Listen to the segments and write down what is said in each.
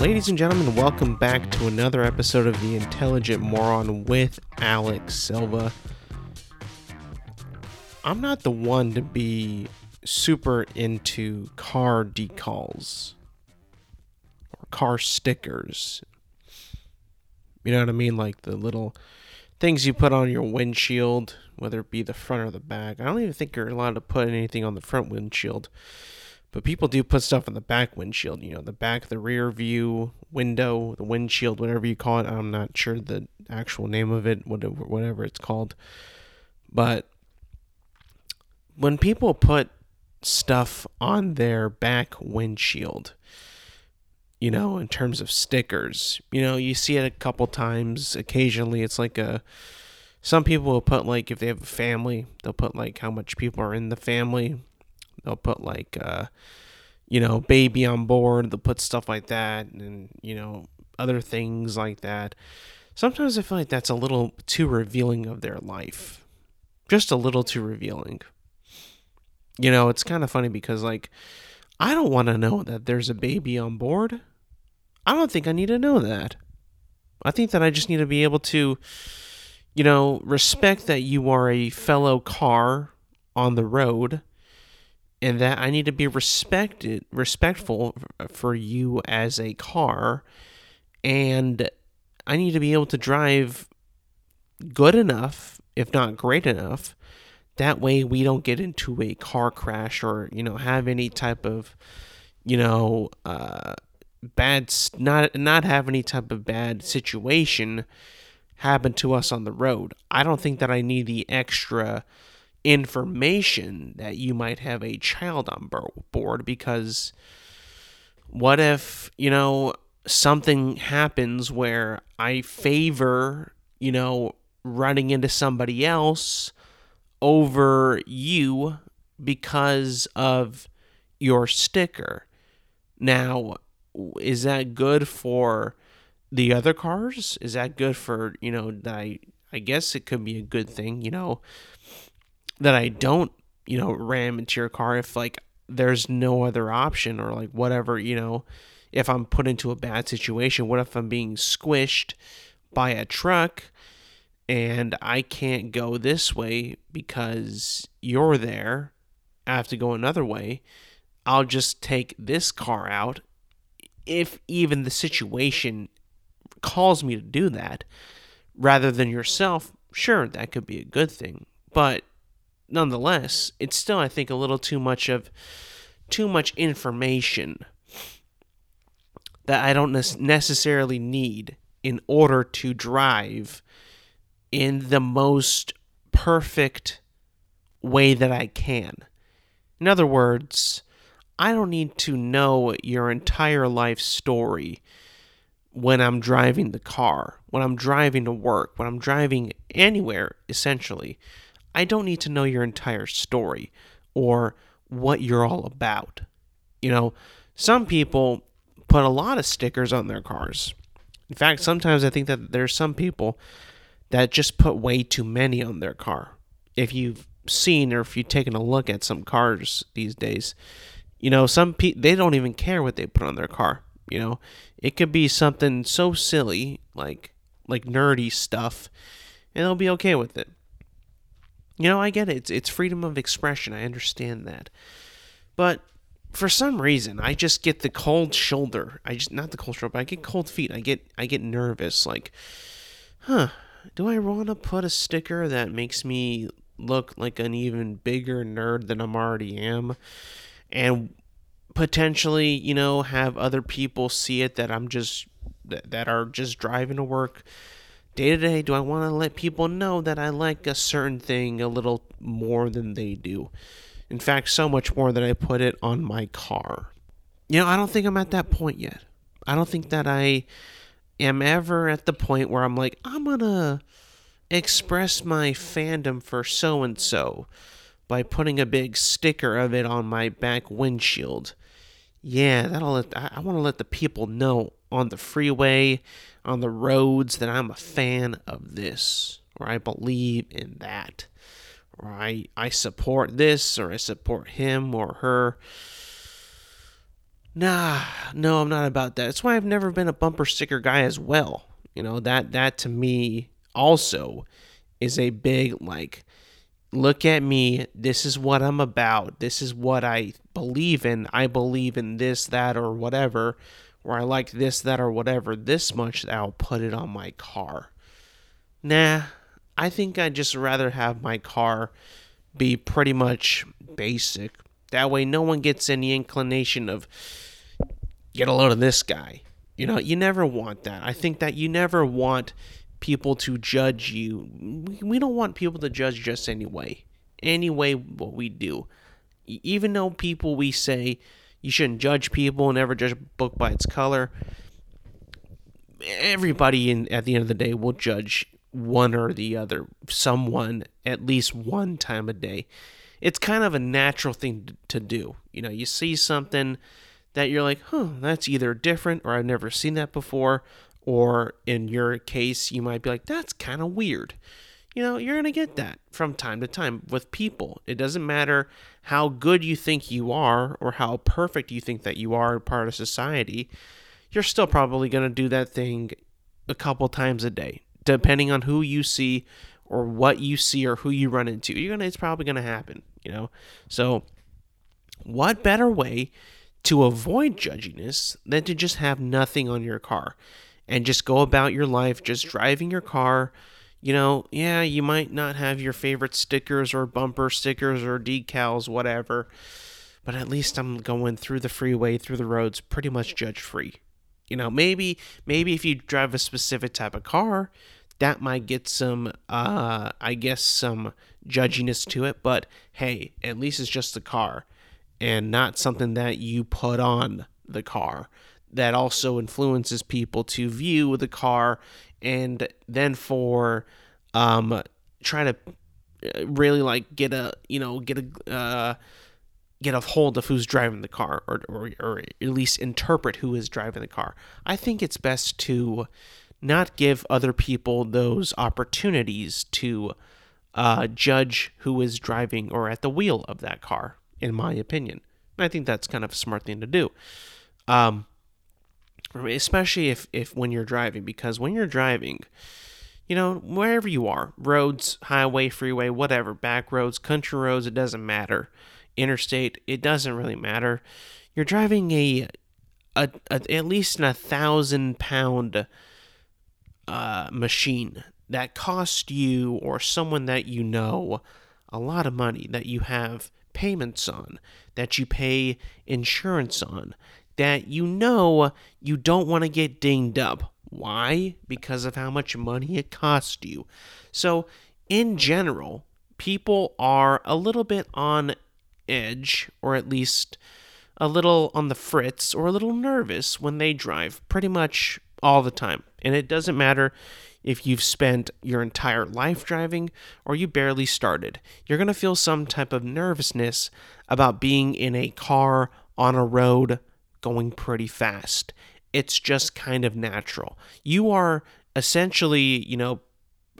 Ladies and gentlemen, welcome back to another episode of The Intelligent Moron with Alex Silva. I'm not the one to be super into car decals or car stickers. You know what I mean? Like the little things you put on your windshield, whether it be the front or the back. I don't even think you're allowed to put anything on the front windshield. But people do put stuff on the back windshield, you know, the back, the rear view window, the windshield, whatever you call it. I'm not sure the actual name of it, whatever, whatever it's called. But when people put stuff on their back windshield, you know, in terms of stickers, you know, you see it a couple times. Occasionally, it's like a. Some people will put like if they have a family, they'll put like how much people are in the family They'll put like, uh, you know, baby on board. They'll put stuff like that, and you know, other things like that. Sometimes I feel like that's a little too revealing of their life, just a little too revealing. You know, it's kind of funny because like, I don't want to know that there's a baby on board. I don't think I need to know that. I think that I just need to be able to, you know, respect that you are a fellow car on the road and that I need to be respected, respectful for you as a car, and I need to be able to drive good enough, if not great enough. That way, we don't get into a car crash or you know have any type of you know uh, bad not not have any type of bad situation happen to us on the road. I don't think that I need the extra information that you might have a child on board because what if, you know, something happens where I favor, you know, running into somebody else over you because of your sticker. Now, is that good for the other cars? Is that good for, you know, that I I guess it could be a good thing, you know, that I don't, you know, ram into your car if like there's no other option or like whatever, you know, if I'm put into a bad situation, what if I'm being squished by a truck and I can't go this way because you're there? I have to go another way. I'll just take this car out if even the situation calls me to do that rather than yourself. Sure, that could be a good thing. But nonetheless, it's still I think a little too much of too much information that I don't necessarily need in order to drive in the most perfect way that I can. In other words, I don't need to know your entire life story when I'm driving the car, when I'm driving to work, when I'm driving anywhere, essentially. I don't need to know your entire story or what you're all about. You know, some people put a lot of stickers on their cars. In fact, sometimes I think that there's some people that just put way too many on their car. If you've seen or if you've taken a look at some cars these days, you know, some people they don't even care what they put on their car. You know, it could be something so silly like like nerdy stuff, and they'll be okay with it. You know, I get it. It's, it's freedom of expression. I understand that. But for some reason, I just get the cold shoulder. I just not the cold shoulder, but I get cold feet. I get I get nervous. Like, huh? Do I want to put a sticker that makes me look like an even bigger nerd than I'm already am, and potentially, you know, have other people see it that I'm just that, that are just driving to work day to day, do I want to let people know that I like a certain thing a little more than they do? In fact, so much more that I put it on my car. You know, I don't think I'm at that point yet. I don't think that I am ever at the point where I'm like, I'm going to express my fandom for so and so by putting a big sticker of it on my back windshield. Yeah, that'll let, I, I want to let the people know on the freeway, on the roads, that I'm a fan of this, or I believe in that, or I, I support this, or I support him or her. Nah, no, I'm not about that. That's why I've never been a bumper sticker guy as well. You know, that that to me also is a big like look at me, this is what I'm about. This is what I believe in. I believe in this, that or whatever, or I like this, that or whatever this much that I'll put it on my car. Nah, I think I'd just rather have my car be pretty much basic. That way no one gets any inclination of get a load of this guy. You know, you never want that. I think that you never want people to judge you. We don't want people to judge us anyway. Anyway, what we do. Even though people we say you shouldn't judge people, never judge a book by its color. Everybody in at the end of the day will judge one or the other, someone at least one time a day. It's kind of a natural thing to do. You know, you see something that you're like, huh, that's either different or I've never seen that before, or in your case, you might be like, that's kind of weird. You know, you're going to get that from time to time with people. It doesn't matter how good you think you are or how perfect you think that you are part of society. You're still probably going to do that thing a couple times a day depending on who you see or what you see or who you run into. You're gonna it's probably gonna happen, you know. So what better way to avoid judginess than to just have nothing on your car and just go about your life just driving your car. You know, yeah, you might not have your favorite stickers or bumper stickers or decals, whatever, but at least I'm going through the freeway, through the roads, pretty much judge free. You know, maybe maybe if you drive a specific type of car, that might get some uh I guess some judginess to it, but hey, at least it's just the car and not something that you put on the car that also influences people to view the car and then for um try to uh, really like get a you know get a uh get a hold of who's driving the car or, or, or at least interpret who is driving the car. I think it's best to not give other people those opportunities to uh, judge who is driving or at the wheel of that car, in my opinion. I think that's kind of a smart thing to do. Um, especially if, if when you're driving, because when you're driving, you know, wherever you are, roads, highway, freeway, whatever, back roads, country roads, it doesn't matter interstate, it doesn't really matter. You're driving a, a, a at least a thousand pound uh, machine that cost you or someone that you know a lot of money that you have payments on, that you pay insurance on, that you know you don't want to get dinged up. Why? Because of how much money it cost you. So, in general, people are a little bit on edge, or at least a little on the fritz, or a little nervous when they drive, pretty much all the time. And it doesn't matter if you've spent your entire life driving or you barely started. You're going to feel some type of nervousness about being in a car on a road going pretty fast. It's just kind of natural. You are essentially, you know,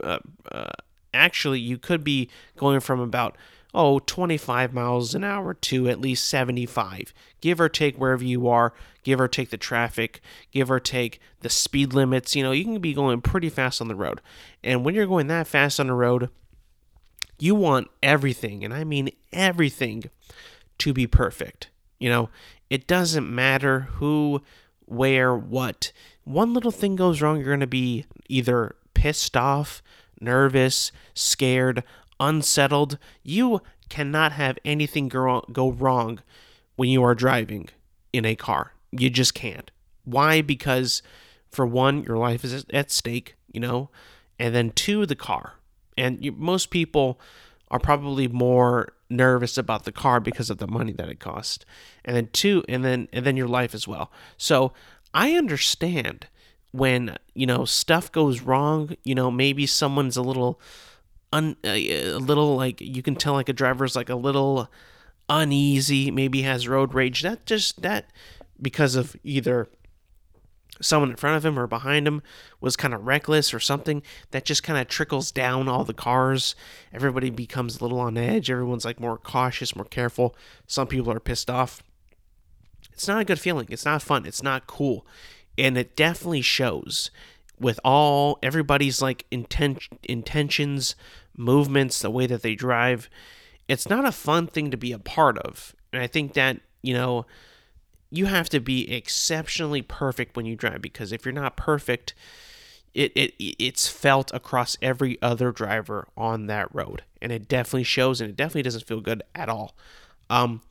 uh, uh, actually, you could be going from about oh, 25 miles an hour to at least 75, give or take wherever you are, give or take the traffic, give or take the speed limits. You know, you can be going pretty fast on the road. And when you're going that fast on the road, you want everything, and I mean everything, to be perfect. You know, it doesn't matter who, where, what. One little thing goes wrong, you're going to be either pissed off, nervous, scared, unsettled. You cannot have anything go, go wrong when you are driving in a car. You just can't. Why? Because, for one, your life is at stake, you know, and then two, the car. And you, most people are probably more nervous about the car because of the money that it costs and then two and then and then your life as well so i understand when you know stuff goes wrong you know maybe someone's a little un, a little like you can tell like a driver's like a little uneasy, maybe has road rage. That just that because of either someone in front of him or behind him was kind of reckless or something that just kind of trickles down all the cars everybody becomes a little on edge everyone's like more cautious more careful some people are pissed off it's not a good feeling. It's not fun. It's not cool. And it definitely shows with all everybody's like intent intentions, movements, the way that they drive. It's not a fun thing to be a part of. And I think that, you know, you have to be exceptionally perfect when you drive because if you're not perfect, it, it it's felt across every other driver on that road. And it definitely shows and it definitely doesn't feel good at all. Um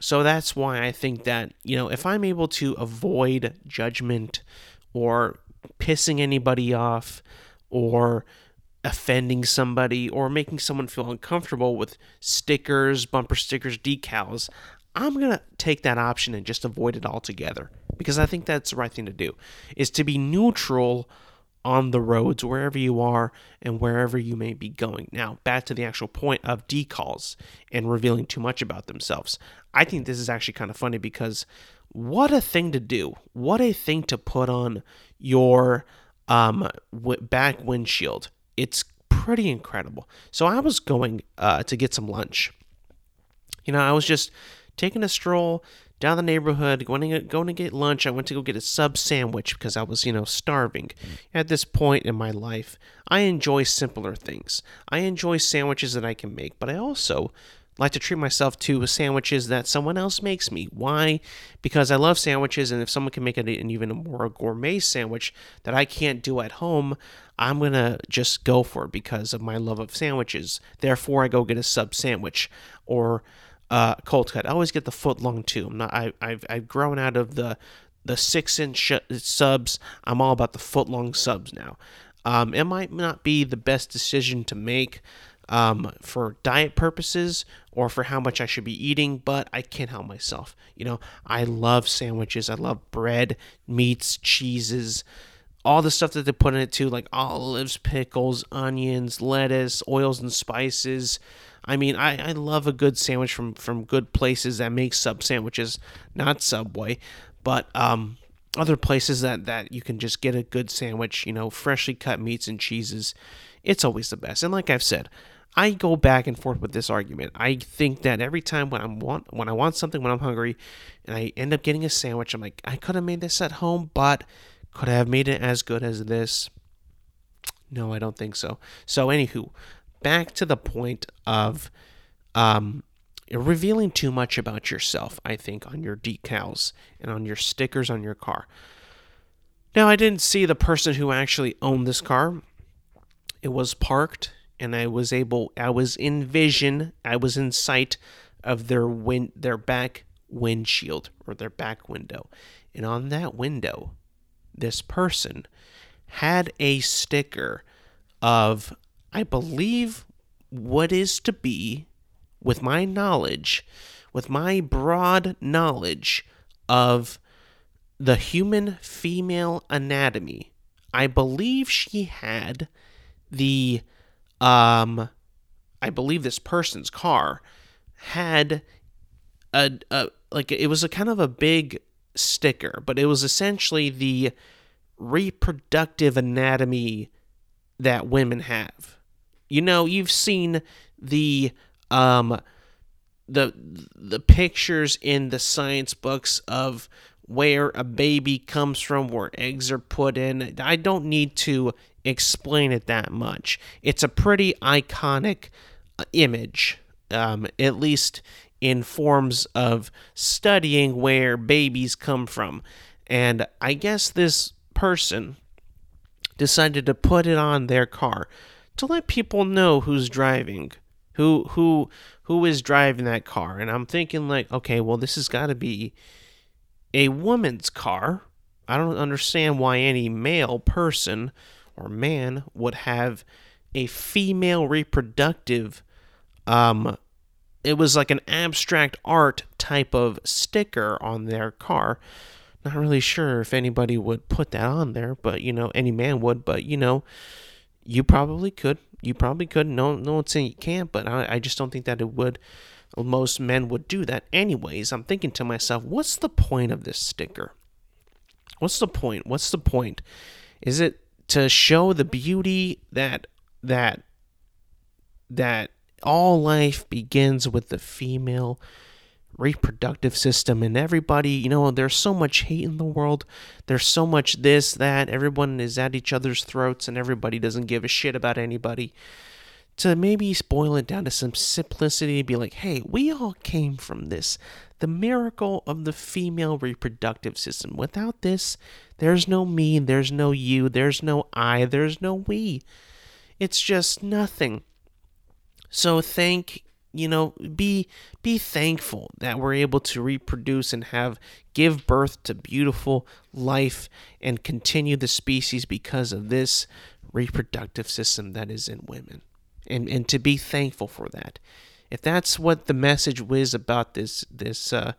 so that's why i think that you know if i'm able to avoid judgment or pissing anybody off or offending somebody or making someone feel uncomfortable with stickers bumper stickers decals I'm going to take that option and just avoid it altogether because I think that's the right thing to do is to be neutral on the roads wherever you are and wherever you may be going. Now, back to the actual point of decals and revealing too much about themselves. I think this is actually kind of funny because what a thing to do. What a thing to put on your um, back windshield. It's pretty incredible. So I was going uh, to get some lunch. You know, I was just taking a stroll down the neighborhood, going to get, going to get lunch. I went to go get a sub sandwich because I was, you know, starving. Mm. At this point in my life, I enjoy simpler things. I enjoy sandwiches that I can make, but I also like to treat myself to sandwiches that someone else makes me. Why? Because I love sandwiches, and if someone can make an even more gourmet sandwich that I can't do at home, I'm gonna just go for it because of my love of sandwiches. Therefore, I go get a sub sandwich or uh, cold cut. I always get the foot long too. I'm not. I, I've I've grown out of the the six inch subs. I'm all about the foot long subs now. Um, it might not be the best decision to make um, for diet purposes or for how much I should be eating, but I can't help myself. You know, I love sandwiches. I love bread, meats, cheeses, all the stuff that they put in it too, like olives, pickles, onions, lettuce, oils and spices. I mean, I, I love a good sandwich from from good places that make sub sandwiches, not Subway, but um, other places that that you can just get a good sandwich. You know, freshly cut meats and cheeses. It's always the best. And like I've said, I go back and forth with this argument. I think that every time when I want when I want something when I'm hungry, and I end up getting a sandwich, I'm like, I could have made this at home, but could I have made it as good as this? No, I don't think so. So, anywho, back to the point of um, revealing too much about yourself, I think, on your decals and on your stickers on your car. Now, I didn't see the person who actually owned this car. It was parked, and I was able, I was in vision, I was in sight of their wind, their back windshield or their back window. And on that window, this person had a sticker of I believe what is to be, with my knowledge, with my broad knowledge of the human female anatomy, I believe she had the, um, I believe this person's car had a, a like it was a kind of a big sticker, but it was essentially the reproductive anatomy that women have you know, you've seen the um the the pictures in the science books of where a baby comes from, where eggs are put in. I don't need to explain it that much. It's a pretty iconic uh, image, um, at least in forms of studying where babies come from. And I guess this person decided to put it on their car to let people know who's driving, who who who is driving that car. And I'm thinking like, okay, well this has got to be a woman's car. I don't understand why any male person or man would have a female reproductive um it was like an abstract art type of sticker on their car. Not really sure if anybody would put that on there, but you know, any man would, but you know, you probably could. You probably could. No, no one's saying you can't, but I, I just don't think that it would. Most men would do that. Anyways, I'm thinking to myself, what's the point of this sticker? What's the point? What's the point? Is it to show the beauty that that that all life begins with the female reproductive system and everybody you know there's so much hate in the world. There's so much this that. Everyone is at each other's throats and everybody doesn't give a shit about anybody. To maybe boil it down to some simplicity be like hey we all came from this. The miracle of the female reproductive system. Without this there's no me there's no you there's no i there's no we. It's just nothing so thank you know be be thankful that we're able to reproduce and have give birth to beautiful life and continue the species because of this reproductive system that is in women. And and to be thankful for that. If that's what the message was about this this uh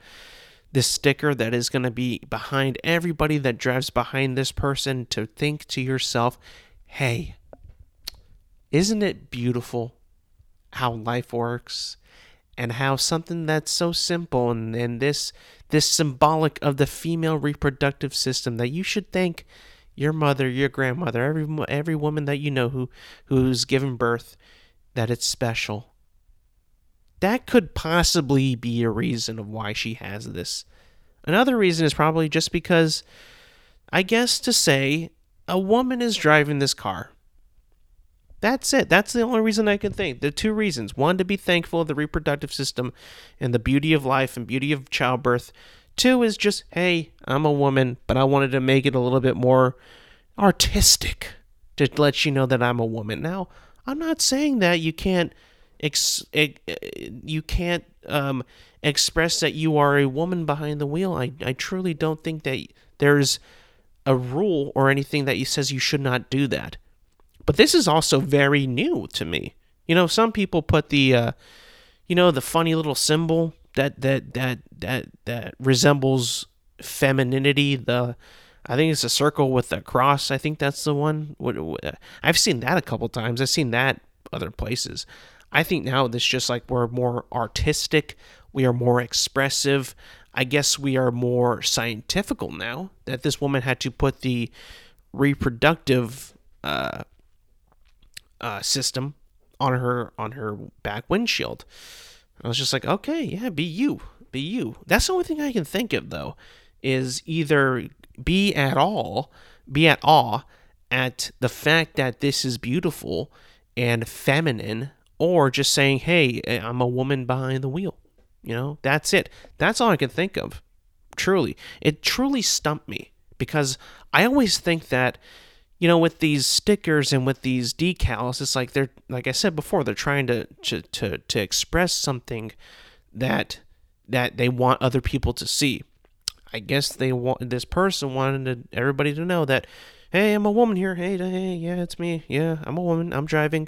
this sticker that is going to be behind everybody that drives behind this person to think to yourself hey isn't it beautiful how life works and how something that's so simple and, and this this symbolic of the female reproductive system that you should thank your mother, your grandmother, every every woman that you know who who's given birth that it's special. That could possibly be a reason of why she has this. Another reason is probably just because I guess to say a woman is driving this car. That's it. That's the only reason I can think. The two reasons. One, to be thankful of the reproductive system and the beauty of life and beauty of childbirth. Two is just, hey, I'm a woman, but I wanted to make it a little bit more artistic to let you know that I'm a woman. Now, I'm not saying that you can't ex- you can't um, express that you are a woman behind the wheel. I, I truly don't think that there's a rule or anything that says you should not do that. But this is also very new to me. You know, some people put the, uh, you know, the funny little symbol that that that that that resembles femininity. The I think it's a circle with a cross. I think that's the one. I've seen that a couple times. I've seen that other places. I think now this just like we're more artistic. We are more expressive. I guess we are more scientifical now that this woman had to put the reproductive uh, uh, system on her on her back windshield. I was just like, okay, yeah, be you, be you. That's the only thing I can think of though, is either be at all, be at awe at the fact that this is beautiful and feminine, or just saying, hey, I'm a woman behind the wheel. You know, that's it. That's all I can think of. Truly, it truly stumped me because I always think that you know, with these stickers and with these decals, it's like they're like I said before, they're trying to to to, to express something that that they want other people to see. I guess they want this person wanted everybody to know that, hey, I'm a woman here. Hey, hey, yeah, it's me. Yeah, I'm a woman. I'm driving.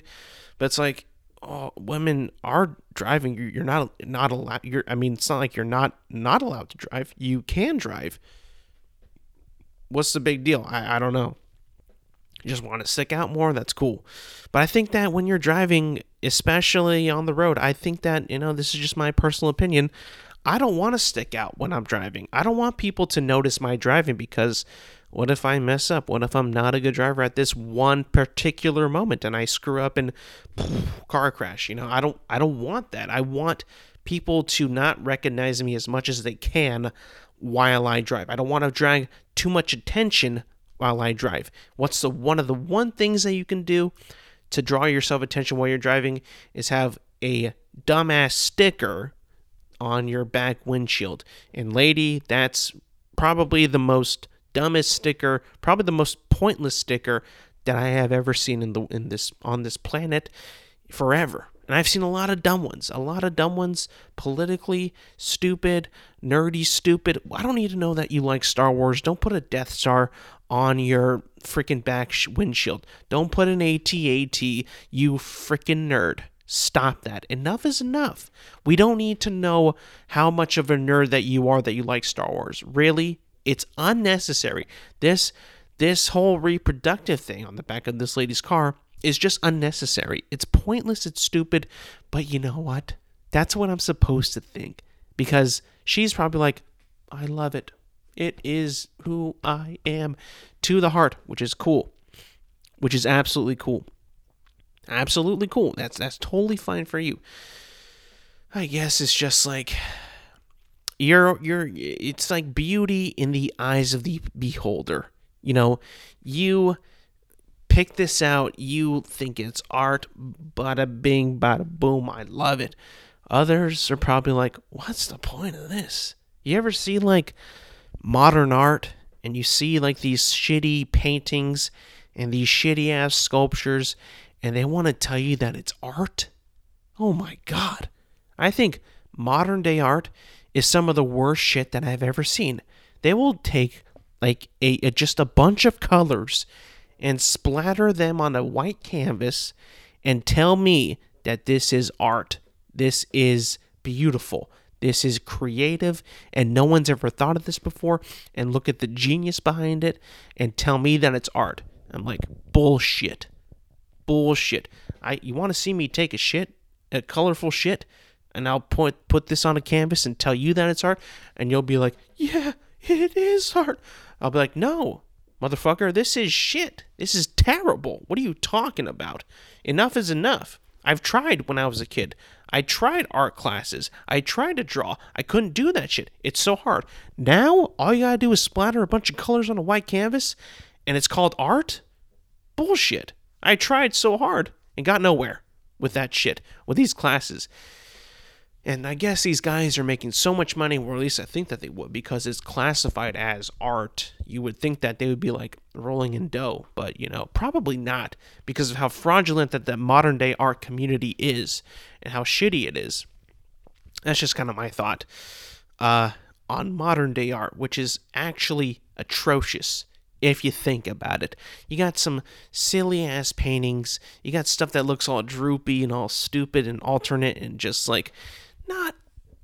But it's like, oh, women are driving. You're, not not allowed. You're. I mean, it's not like you're not not allowed to drive. You can drive. What's the big deal? I I don't know you just want to stick out more, that's cool. But I think that when you're driving, especially on the road, I think that, you know, this is just my personal opinion. I don't want to stick out when I'm driving. I don't want people to notice my driving because what if I mess up? What if I'm not a good driver at this one particular moment and I screw up and poof, car crash? You know, I don't I don't want that. I want people to not recognize me as much as they can while I drive. I don't want to drag too much attention while I drive. What's the one of the one things that you can do to draw yourself attention while you're driving is have a dumbass sticker on your back windshield. And lady, that's probably the most dumbest sticker, probably the most pointless sticker that I have ever seen in the in this on this planet forever. And I've seen a lot of dumb ones, a lot of dumb ones, politically stupid, nerdy stupid. I don't need to know that you like Star Wars. Don't put a Death Star on your freaking back windshield. Don't put an AT-AT, you freaking nerd. Stop that. Enough is enough. We don't need to know how much of a nerd that you are that you like Star Wars. Really? It's unnecessary. This this whole reproductive thing on the back of this lady's car is just unnecessary. It's pointless, it's stupid, but you know what? That's what I'm supposed to think because she's probably like, I love it. It is who I am to the heart, which is cool. Which is absolutely cool. Absolutely cool. That's that's totally fine for you. I guess it's just like you're you're it's like beauty in the eyes of the beholder. You know, you pick this out, you think it's art, bada bing, bada boom, I love it. Others are probably like, what's the point of this? You ever see like modern art and you see like these shitty paintings and these shitty ass sculptures and they want to tell you that it's art? Oh my god. I think modern day art is some of the worst shit that I've ever seen. They will take like a, a just a bunch of colors and splatter them on a white canvas and tell me that this is art. This is beautiful. This is creative and no one's ever thought of this before and look at the genius behind it and tell me that it's art. I'm like bullshit. Bullshit. I you want to see me take a shit, a colorful shit, and I'll put put this on a canvas and tell you that it's art and you'll be like, "Yeah, it is art." I'll be like, "No, motherfucker, this is shit. This is terrible. What are you talking about? Enough is enough." I've tried when I was a kid. I tried art classes. I tried to draw. I couldn't do that shit. It's so hard. Now, all you gotta do is splatter a bunch of colors on a white canvas and it's called art? Bullshit. I tried so hard and got nowhere with that shit, with these classes. And I guess these guys are making so much money, or at least I think that they would, because it's classified as art. You would think that they would be like rolling in dough, but you know, probably not, because of how fraudulent that the modern day art community is and how shitty it is. That's just kind of my thought uh, on modern day art, which is actually atrocious if you think about it. You got some silly ass paintings, you got stuff that looks all droopy and all stupid and alternate and just like not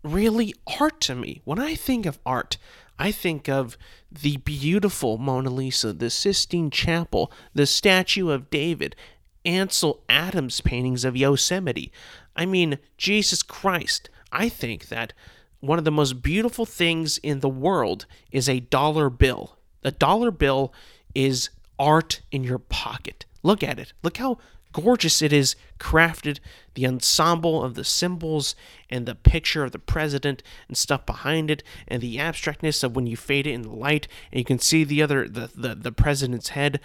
really art to me. When I think of art, I think of the beautiful Mona Lisa, the Sistine Chapel, the statue of David, Ansel Adams paintings of Yosemite. I mean, Jesus Christ, I think that one of the most beautiful things in the world is a dollar bill. A dollar bill is art in your pocket. Look at it. Look how gorgeous. It is crafted the ensemble of the symbols and the picture of the president and stuff behind it and the abstractness of when you fade it in the light. And you can see the other the, the, the president's head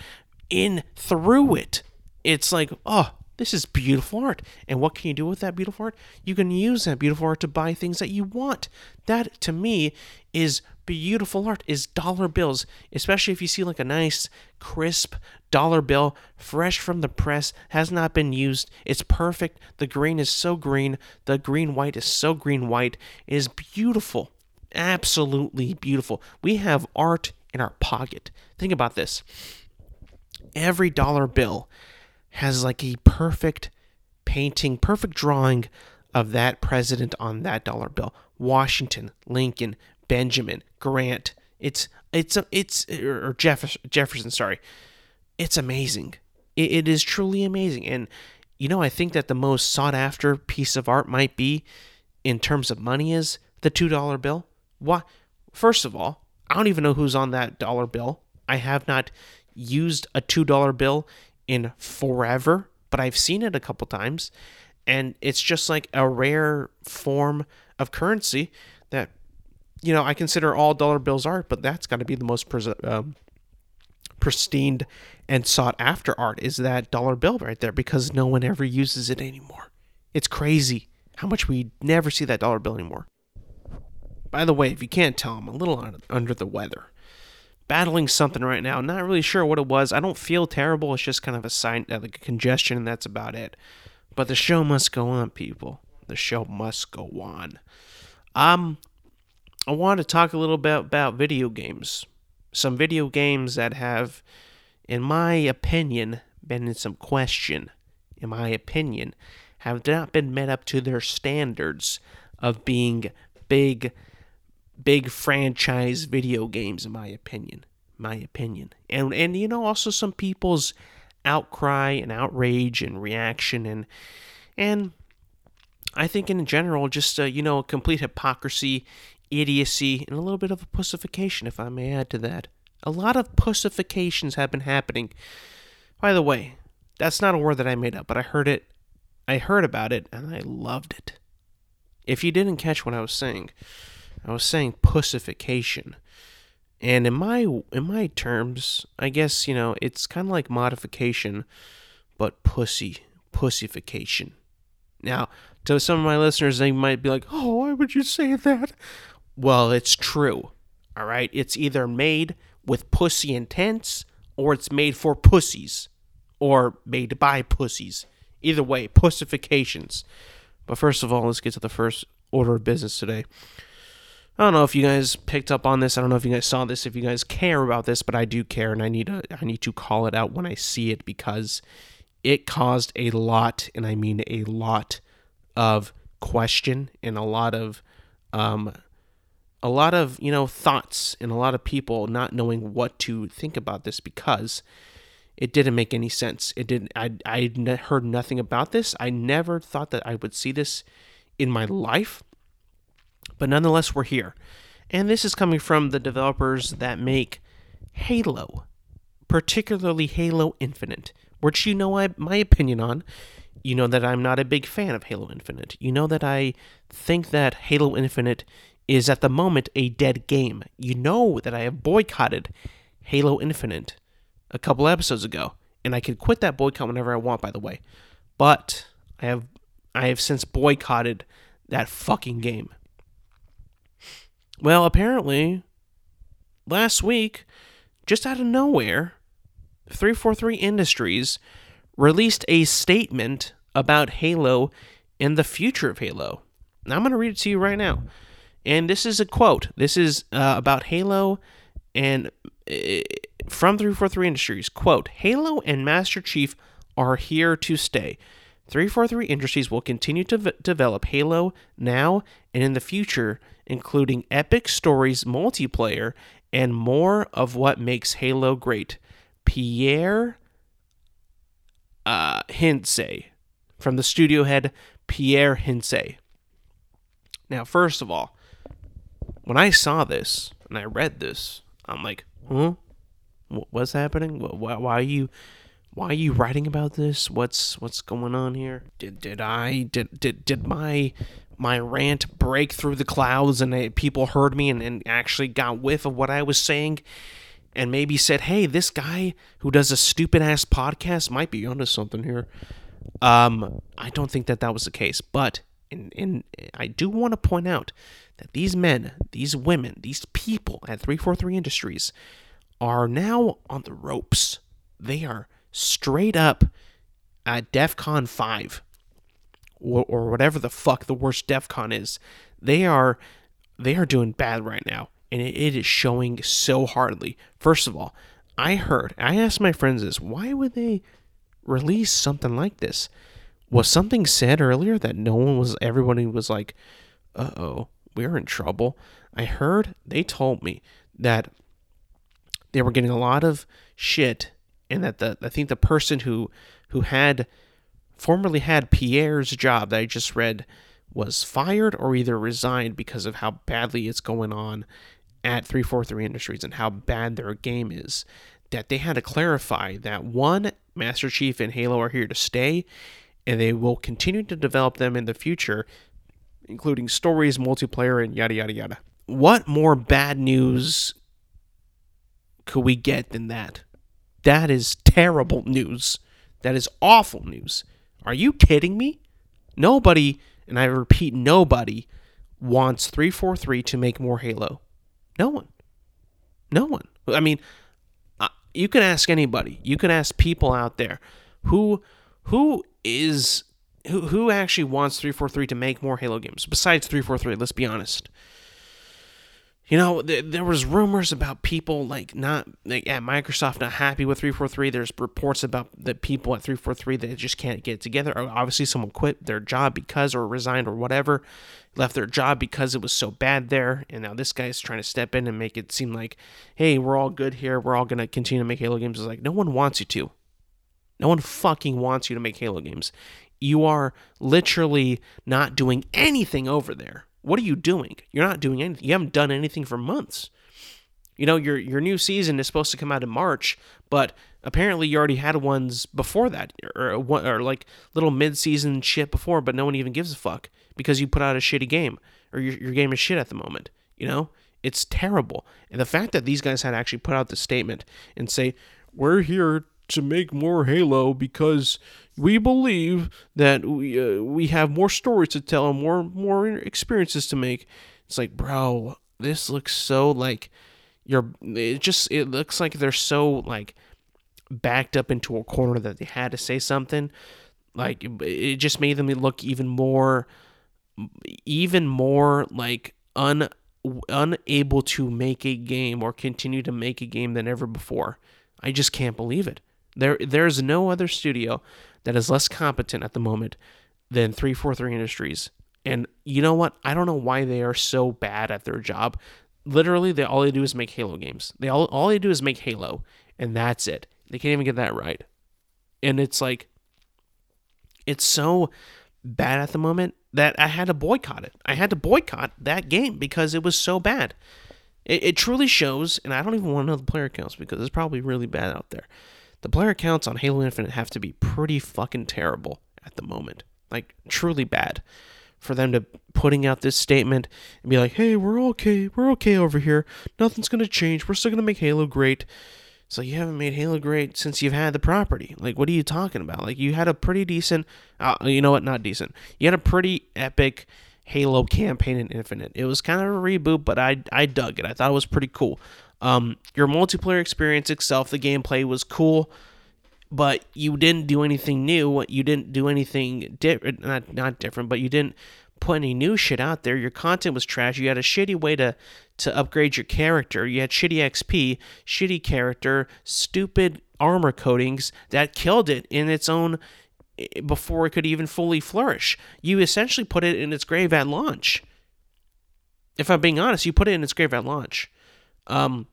in through it. It's like oh this is beautiful art. And what can you do with that beautiful art? You can use that beautiful art to buy things that you want. That to me is beautiful art is dollar bills, especially if you see like a nice, crisp dollar bill, fresh from the press, has not been used. It's perfect. The green is so green. The green white is so green white. It is beautiful. Absolutely beautiful. We have art in our pocket. Think about this. Every dollar bill has like a perfect painting, perfect drawing of that president on that dollar bill. Washington, Lincoln, Benjamin, Grant. It's it's it's or Jefferson, Jefferson. Sorry, it's amazing. It, it is truly amazing, and you know I think that the most sought after piece of art might be, in terms of money, is the two dollar bill. Why? First of all, I don't even know who's on that dollar bill. I have not used a two dollar bill in forever, but I've seen it a couple times, and it's just like a rare form of currency that you know, I consider all dollar bills art, but that's got to be the most pres- um, pristine and sought after art is that dollar bill right there because no one ever uses it anymore. It's crazy how much we never see that dollar bill anymore. By the way, if you can't tell, I'm a little under the weather. Battling something right now. Not really sure what it was. I don't feel terrible. It's just kind of a sign, uh, like a congestion, and that's about it. But the show must go on, people. The show must go on. Um, I want to talk a little bit about video games. Some video games that have, in my opinion, been in some question, in my opinion, have not been met up to their standards of being big, big franchise video games, in my opinion. My opinion. And, and you know, also some people's outcry and outrage and reaction and, and I think in general, just you know, complete hypocrisy idiocy, and a little bit of a pussification, if I may add to that. A lot of pussifications have been happening. By the way, that's not a word that I made up, but I heard it. I heard about it, and I loved it. If you didn't catch what I was saying, I was saying pussification. And in my in my terms, I guess, you know, it's kind of like modification, but pussy, pussification. Now, to some of my listeners, they might be like, "Oh, why would you say that?" Well, it's true. All right, it's either made with pussy intents or it's made for pussies or made by pussies. Either way, pussifications. But first of all, let's get to the first order of business today. I don't know if you guys picked up on this. I don't know if you guys saw this. If you guys care about this, but I do care, and I need to I need to call it out when I see it because it caused a lot, and I mean a lot, of question and a lot of um, a lot of you know thoughts and a lot of people not knowing what to think about this because it didn't make any sense. It didn't. I I heard nothing about this. I never thought that I would see this in my life. But nonetheless, we're here. And this is coming from the developers that make Halo, particularly Halo Infinite, which you know I, my opinion on. You know that I'm not a big fan of Halo Infinite. You know that I think that Halo Infinite is at the moment a dead game. You know that I have boycotted Halo Infinite a couple episodes ago, and I can quit that boycott whenever I want, by the way. But I have I have since boycotted that fucking game. Well, apparently, last week, just out of nowhere, 343 Industries released a statement about Halo and the future of Halo. Now, I'm going to read it to you right now. And this is a quote. This is uh, about Halo and uh, from 343 Industries. Quote Halo and Master Chief are here to stay. 343 Industries will continue to v- develop Halo now and in the future, including epic stories, multiplayer, and more of what makes Halo great. Pierre uh, Hintze, from the studio head Pierre Hintze. Now, first of all, when I saw this and I read this, I'm like, huh? What's happening? Why, are you why are you writing about this? What's what's going on here? Did did I did did did my my rant break through the clouds and people heard me and, and actually got whiff of what I was saying and maybe said, "Hey, this guy who does a stupid ass podcast might be onto something here." Um, I don't think that that was the case, but in, in I do want to point out that these men, these women, these people at 343 Industries are now on the ropes. They are straight up at DEF CON 5 or, or whatever the fuck the worst DEF CON is. They are they are doing bad right now and it, it is showing so hardly. First of all, I heard, I asked my friends this, why would they release something like this? Was something said earlier that no one was everybody was like, "Uh-oh, we're in trouble." I heard they told me that they were getting a lot of shit and that the I think the person who who had formerly had Pierre's job that I just read was fired or either resigned because of how badly it's going on at 343 Industries and how bad their game is. That they had to clarify that one, Master Chief and Halo are here to stay, and they will continue to develop them in the future, including stories, multiplayer, and yada yada yada. What more bad news could we get than that? That is terrible news. That is awful news. Are you kidding me? Nobody, and I repeat, nobody wants 343 to make more Halo. No one. No one. I mean, uh, you can ask anybody. You can ask people out there who who is who who actually wants 343 to make more Halo games besides 343, let's be honest you know, th- there was rumors about people like not like at Microsoft not happy with 343. There's reports about the people at 343 that just can't get together. Oh, obviously, someone quit their job because or resigned or whatever, left their job because it was so bad there. And now this guy's trying to step in and make it seem like, hey, we're all good here. We're all gonna continue to make Halo games. It's like no one wants you to. No one fucking wants you to make Halo games. You are literally not doing anything over there what are you doing? You're not doing anything. You haven't done anything for months. You know, your your new season is supposed to come out in March, but apparently you already had ones before that, or or like little mid-season shit before, but no one even gives a fuck because you put out a shitty game or your your game is shit at the moment. You know, it's terrible. And the fact that these guys had actually put out the statement and say, "We're here to make more Halo because we believe that we uh, we have more stories to tell and more more experiences to make." It's like, bro, this looks so like you're. It just it looks like they're so like backed up into a corner that they had to say something. Like it just made them look even more, even more like un unable to make a game or continue to make a game than ever before. I just can't believe it. There there's no other studio that is less competent at the moment than 343 Industries. And you know what? I don't know why they are so bad at their job. Literally, they all they do is make Halo games. They all all they do is make Halo, and that's it. They can't even get that right. And it's like it's so bad at the moment that I had to boycott it. I had to boycott that game because it was so bad. It, it truly shows, and I don't even want to know the player counts because it's probably really bad out there. The player counts on Halo Infinite have to be pretty fucking terrible at the moment. Like, truly bad. For them to putting out this statement and be like, hey, we're okay. We're okay over here. Nothing's going to change. We're still going to make Halo great. So you haven't made Halo great since you've had the property. Like, what are you talking about? Like, you had a pretty decent, uh, you know what? Not decent. You had a pretty epic Halo campaign in Infinite. It was kind of a reboot, but I I dug it. I thought it was pretty cool. Um, your multiplayer experience itself, the gameplay was cool, but you didn't do anything new. You didn't do anything different, not not different, but you didn't put any new shit out there. Your content was trash. You had a shitty way to to upgrade your character. You had shitty XP, shitty character, stupid armor coatings that killed it in its own before it could even fully flourish. You essentially put it in its grave at launch. If I'm being honest, you put it in its grave at launch. Um,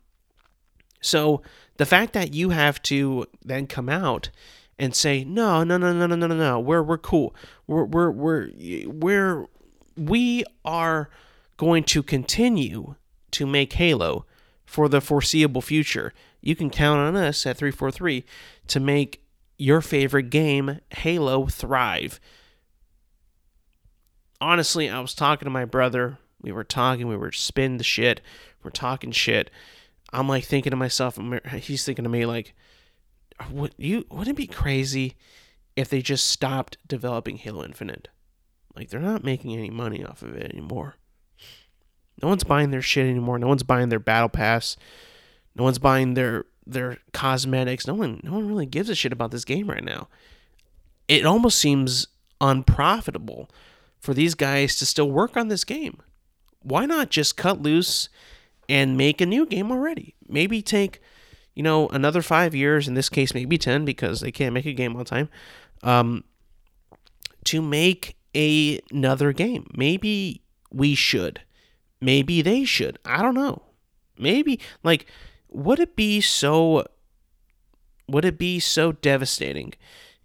so the fact that you have to then come out and say no, no, no, no, no, no, no, no, we're we're cool, we're we're we're we're we are going to continue to make Halo for the foreseeable future. You can count on us at 343 to make your favorite game, Halo, thrive. Honestly, I was talking to my brother. We were talking, we were spinning the shit, we're talking shit. I'm like thinking to myself, he's thinking to me like, would you wouldn't it be crazy if they just stopped developing Halo Infinite? Like they're not making any money off of it anymore. No one's buying their shit anymore. No one's buying their battle pass. No one's buying their their cosmetics. No one no one really gives a shit about this game right now. It almost seems unprofitable for these guys to still work on this game. Why not just cut loose and make a new game already? Maybe take, you know, another five years, in this case, maybe 10, because they can't make a game on time, um, to make a, another game. Maybe we should. Maybe they should. I don't know. Maybe, like, would it be so would it be so devastating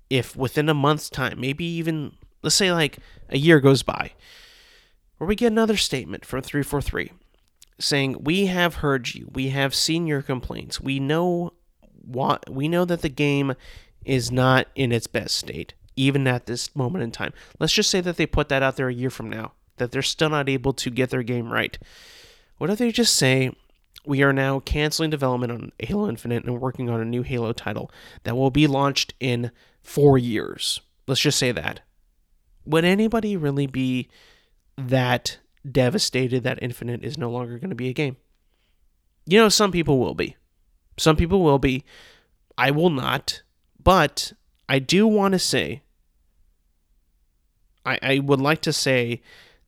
if within a month's time, maybe even let's say like a year goes by, where we get another statement from 343 saying, "We have heard you. We have seen your complaints. We know what we know that the game is not in its best state even at this moment in time. Let's just say that they put that out there a year from now, that they're still not able to get their game right. What if they just say, we are now canceling development on Halo Infinite and working on a new Halo title that will be launched in four years. Let's just say that. Would anybody really be that devastated that Infinite is no longer going to be a game? You know, some people will be. Some people will be. I will not. But I do want to say, I, I would like to say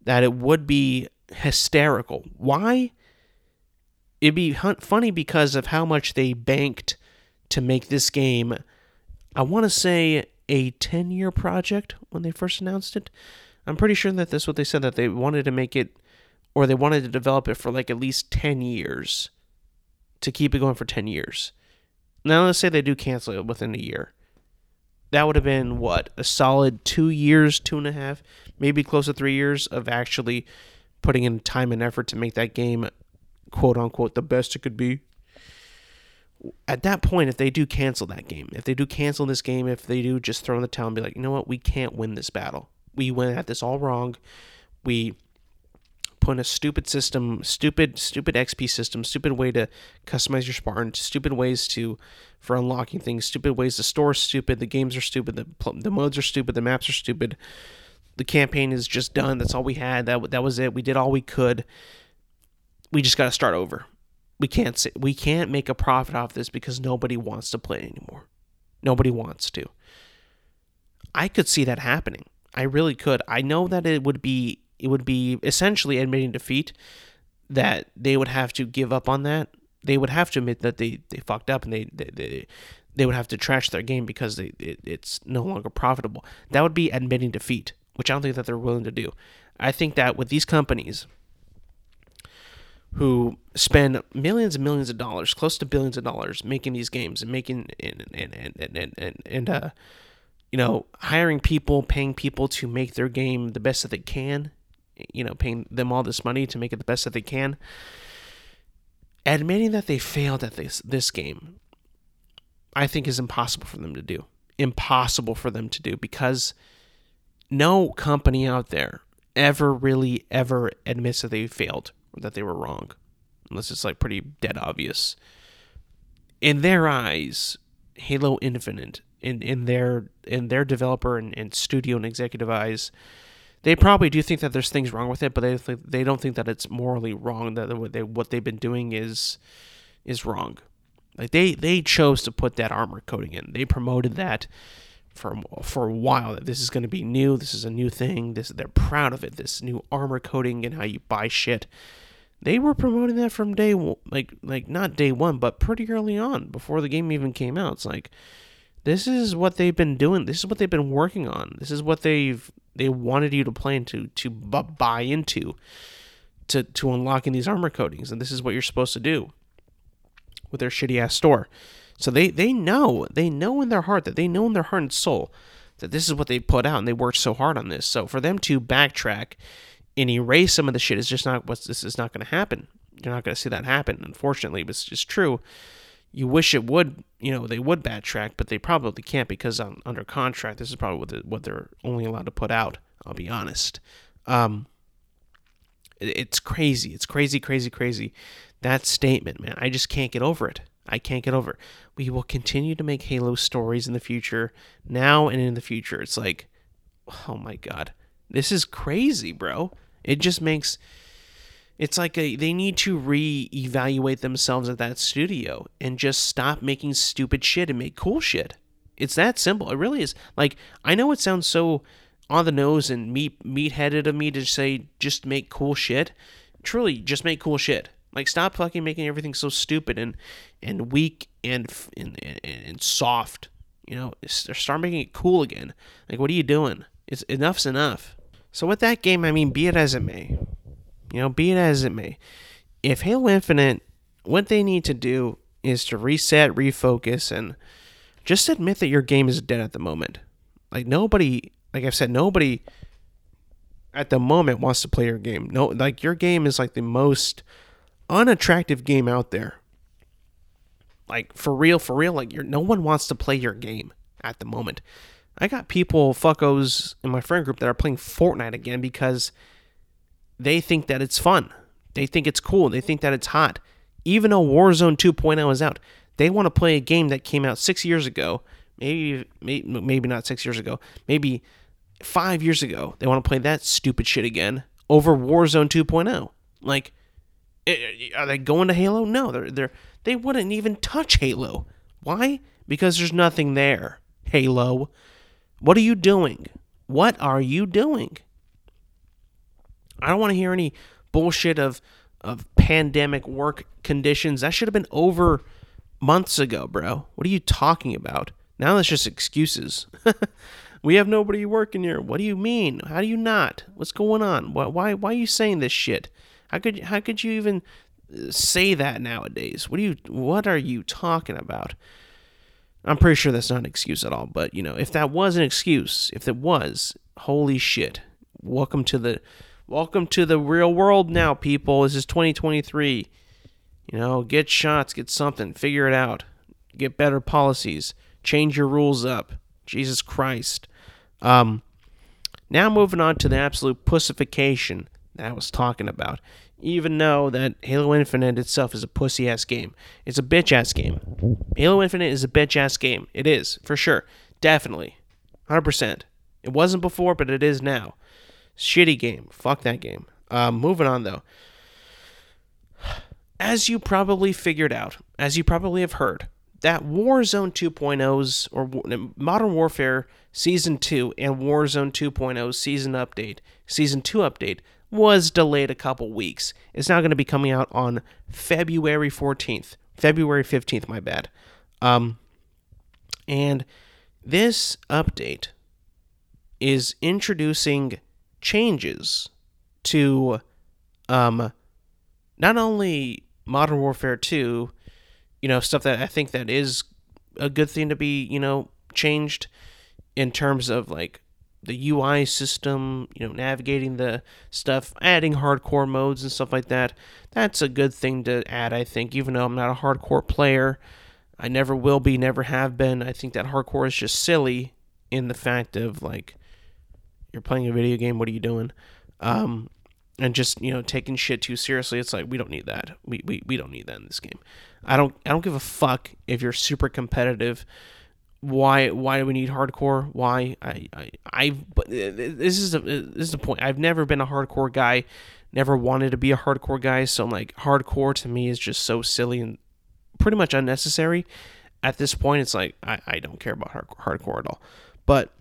that it would be hysterical. Why? it'd be funny because of how much they banked to make this game. I want to say a 10 year project when they first announced it. I'm pretty sure that that's what they said that they wanted to make it or they wanted to develop it for like at least 10 years to keep it going for 10 years. Now let's say they do cancel it within a year. That would have been what? A solid two years, two and a half, maybe close to three years of actually putting in time and effort to make that game quote unquote the best it could be. At that point, if they do cancel that game, if they do cancel this game, if they do just throw in the towel and be like, you know what, we can't win this battle. We went at this all wrong. We put in a stupid system, stupid, stupid XP system, stupid way to customize your Spartan, stupid ways to for unlocking things, stupid ways. The store's stupid, the games are stupid, the the modes are stupid, the maps are stupid. The campaign is just done. That's all we had. That that was it. We did all we could. We just got to start over. We can't we can't make a profit off this because nobody wants to play anymore. Nobody wants to. I could see that happening. I really could. I know that it would be it would be essentially admitting defeat that they would have to give up on that. They would have to admit that they, they fucked up and they, they, they, they would have to trash their game because they, it, it's no longer profitable. That would be admitting defeat, which I don't think that they're willing to do. I think that with these companies who spend millions and millions of dollars, close to billions of dollars, making these games and making and and and and and, and uh, you know, hiring people, paying people to make their game the best that they can, you know, paying them all this money to make it the best that they can. Admitting that they failed at this this game, I think is impossible for them to do. Impossible for them to do because no company out there ever really ever admits that they failed or that they were wrong. Unless it's like pretty dead obvious. In their eyes, Halo Infinite in, in their in their developer and, and studio and executive eyes, they probably do think that there's things wrong with it, but they th- they don't think that it's morally wrong. That what they what they've been doing is is wrong. Like they they chose to put that armor coating in. They promoted that for for a while that this is going to be new. This is a new thing. This they're proud of it. This new armor coating and how you buy shit. They were promoting that from day like like not day one, but pretty early on before the game even came out. It's like this is what they've been doing. This is what they've been working on. This is what they've they wanted you to play into to buy into to to unlocking these armor coatings, and this is what you're supposed to do with their shitty ass store. So they they know they know in their heart that they know in their heart and soul that this is what they put out, and they worked so hard on this. So for them to backtrack and erase some of the shit is just not what this is not going to happen. You're not going to see that happen. Unfortunately, but it's just true you wish it would, you know, they would backtrack, but they probably can't because on, under contract, this is probably what, what they're only allowed to put out. I'll be honest. Um, it, it's crazy. It's crazy, crazy, crazy. That statement, man. I just can't get over it. I can't get over. It. We will continue to make Halo stories in the future, now and in the future. It's like, oh my god, this is crazy, bro. It just makes it's like a, they need to re-evaluate themselves at that studio and just stop making stupid shit and make cool shit. It's that simple. It really is. Like I know it sounds so on the nose and meat meat-headed of me to say just make cool shit. Truly, just make cool shit. Like stop fucking making everything so stupid and and weak and and, and, and soft. You know, start making it cool again. Like what are you doing? It's enough's enough. So with that game, I mean, be it as it may, you know, be it as it may, if Halo Infinite, what they need to do is to reset, refocus, and just admit that your game is dead at the moment. Like nobody, like I've said, nobody at the moment wants to play your game. No, like your game is like the most unattractive game out there. Like for real, for real, like no one wants to play your game at the moment. I got people fuckos in my friend group that are playing Fortnite again because they think that it's fun. They think it's cool. They think that it's hot. Even though Warzone 2.0 is out, they want to play a game that came out six years ago. Maybe, maybe, not six years ago. Maybe five years ago. They want to play that stupid shit again over Warzone 2.0. Like, eh, eh, are they going to Halo? No, they're they're they wouldn't even touch Halo. Why? Because there's nothing there. Halo, what are you doing? What are you doing? I don't want to hear any bullshit of of pandemic work conditions. That should have been over months ago, bro. What are you talking about? Now that's just excuses. we have nobody working here. What do you mean? How do you not? What's going on? Why why why are you saying this shit? How could how could you even uh, say that nowadays? What do you what are you talking about? I'm pretty sure that's not an excuse at all, but you know, if that was an excuse, if it was, holy shit. Welcome to the Welcome to the real world now, people. This is 2023. You know, get shots, get something, figure it out, get better policies, change your rules up. Jesus Christ. Um, now moving on to the absolute pussification that I was talking about. Even though that Halo Infinite itself is a pussy ass game, it's a bitch ass game. Halo Infinite is a bitch ass game. It is for sure, definitely, hundred percent. It wasn't before, but it is now. Shitty game. Fuck that game. Um, moving on though. As you probably figured out, as you probably have heard, that Warzone 2.0's or Modern Warfare Season 2 and Warzone 2.0 Season Update, Season 2 Update was delayed a couple weeks. It's now going to be coming out on February 14th. February 15th, my bad. Um, and this update is introducing changes to um, not only Modern Warfare 2 you know, stuff that I think that is a good thing to be, you know, changed in terms of like the UI system, you know, navigating the stuff, adding hardcore modes and stuff like that. That's a good thing to add, I think, even though I'm not a hardcore player. I never will be, never have been. I think that hardcore is just silly in the fact of like you're playing a video game, what are you doing? Um, and just you know taking shit too seriously it's like we don't need that. We, we, we don't need that in this game. I don't i don't give a fuck if you're super competitive. Why why do we need hardcore? Why? I i i but this is a, this is the point. I've never been a hardcore guy. Never wanted to be a hardcore guy. So like hardcore to me is just so silly and pretty much unnecessary. At this point it's like i, I don't care about hard, hardcore at all. But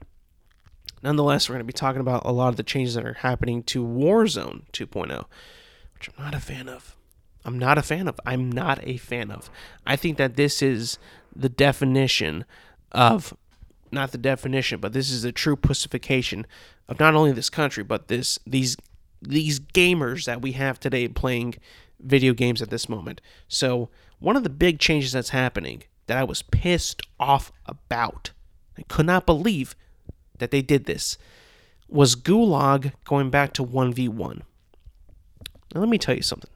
Nonetheless, we're going to be talking about a lot of the changes that are happening to Warzone 2.0, which I'm not a fan of. I'm not a fan of. I'm not a fan of. I think that this is the definition of not the definition, but this is the true pussification of not only this country, but this these these gamers that we have today playing video games at this moment. So, one of the big changes that's happening that I was pissed off about, I could not believe that they did this was Gulag going back to 1v1. Now, let me tell you something.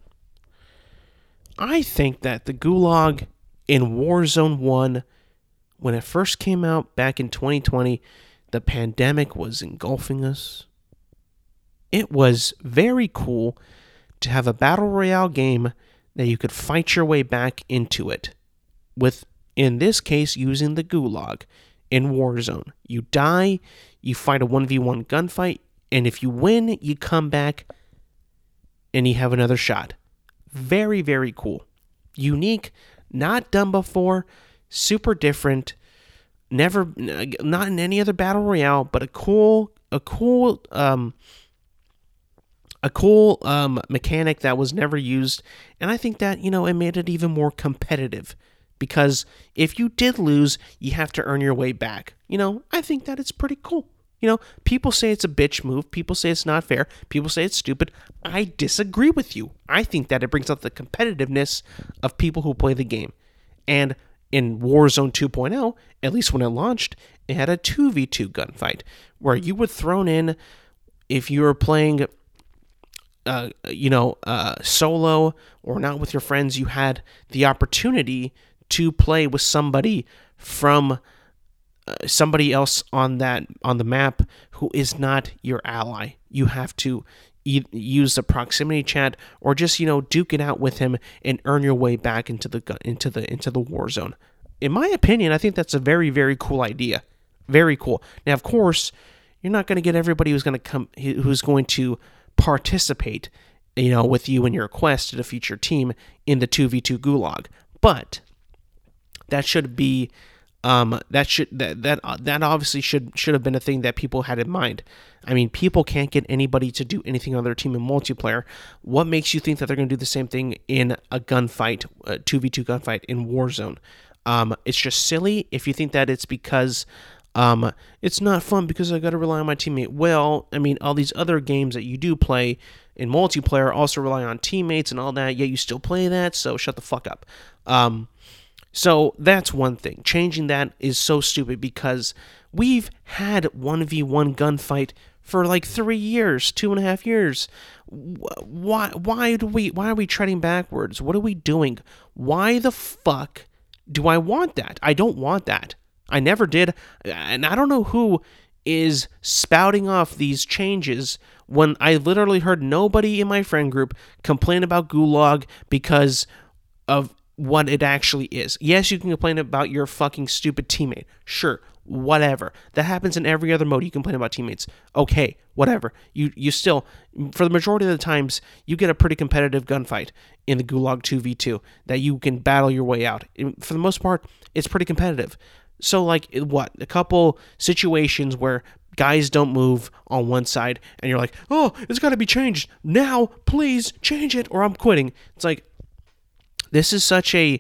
I think that the Gulag in Warzone 1, when it first came out back in 2020, the pandemic was engulfing us. It was very cool to have a battle royale game that you could fight your way back into it with in this case using the gulag in Warzone. You die, you fight a 1v1 gunfight, and if you win, you come back and you have another shot. Very, very cool. Unique, not done before, super different. Never, not in any other battle royale, but a cool, a cool, um, a cool um, mechanic that was never used, and I think that you know it made it even more competitive because if you did lose, you have to earn your way back. You know, I think that it's pretty cool. You know, people say it's a bitch move. People say it's not fair. People say it's stupid. I disagree with you. I think that it brings out the competitiveness of people who play the game. And in Warzone 2.0, at least when it launched, it had a 2v2 gunfight where you were thrown in if you were playing uh, you know, uh, solo or not with your friends, you had the opportunity to play with somebody from uh, somebody else on that on the map who is not your ally. You have to e- use the proximity chat or just you know duke it out with him and earn your way back into the into the into the war zone. In my opinion, I think that's a very very cool idea. Very cool. Now, of course, you're not going to get everybody who's going to come who's going to participate, you know, with you in your quest to defeat your team in the 2v2 gulag. But that should be um, that should that that uh, that obviously should should have been a thing that people had in mind. I mean, people can't get anybody to do anything on their team in multiplayer. What makes you think that they're going to do the same thing in a gunfight, a two v two gunfight in Warzone? Um, it's just silly if you think that it's because um, it's not fun because I got to rely on my teammate. Well, I mean, all these other games that you do play in multiplayer also rely on teammates and all that. Yet you still play that, so shut the fuck up. Um, so that's one thing. Changing that is so stupid because we've had 1v1 gunfight for like three years, two and a half years. Why, why do we, why are we treading backwards? What are we doing? Why the fuck do I want that? I don't want that. I never did. And I don't know who is spouting off these changes when I literally heard nobody in my friend group complain about Gulag because of what it actually is. Yes, you can complain about your fucking stupid teammate. Sure, whatever. That happens in every other mode. You complain about teammates. Okay, whatever. You you still for the majority of the times you get a pretty competitive gunfight in the Gulag 2v2 that you can battle your way out. For the most part, it's pretty competitive. So like what? A couple situations where guys don't move on one side and you're like, "Oh, it's got to be changed. Now, please change it or I'm quitting." It's like this is such a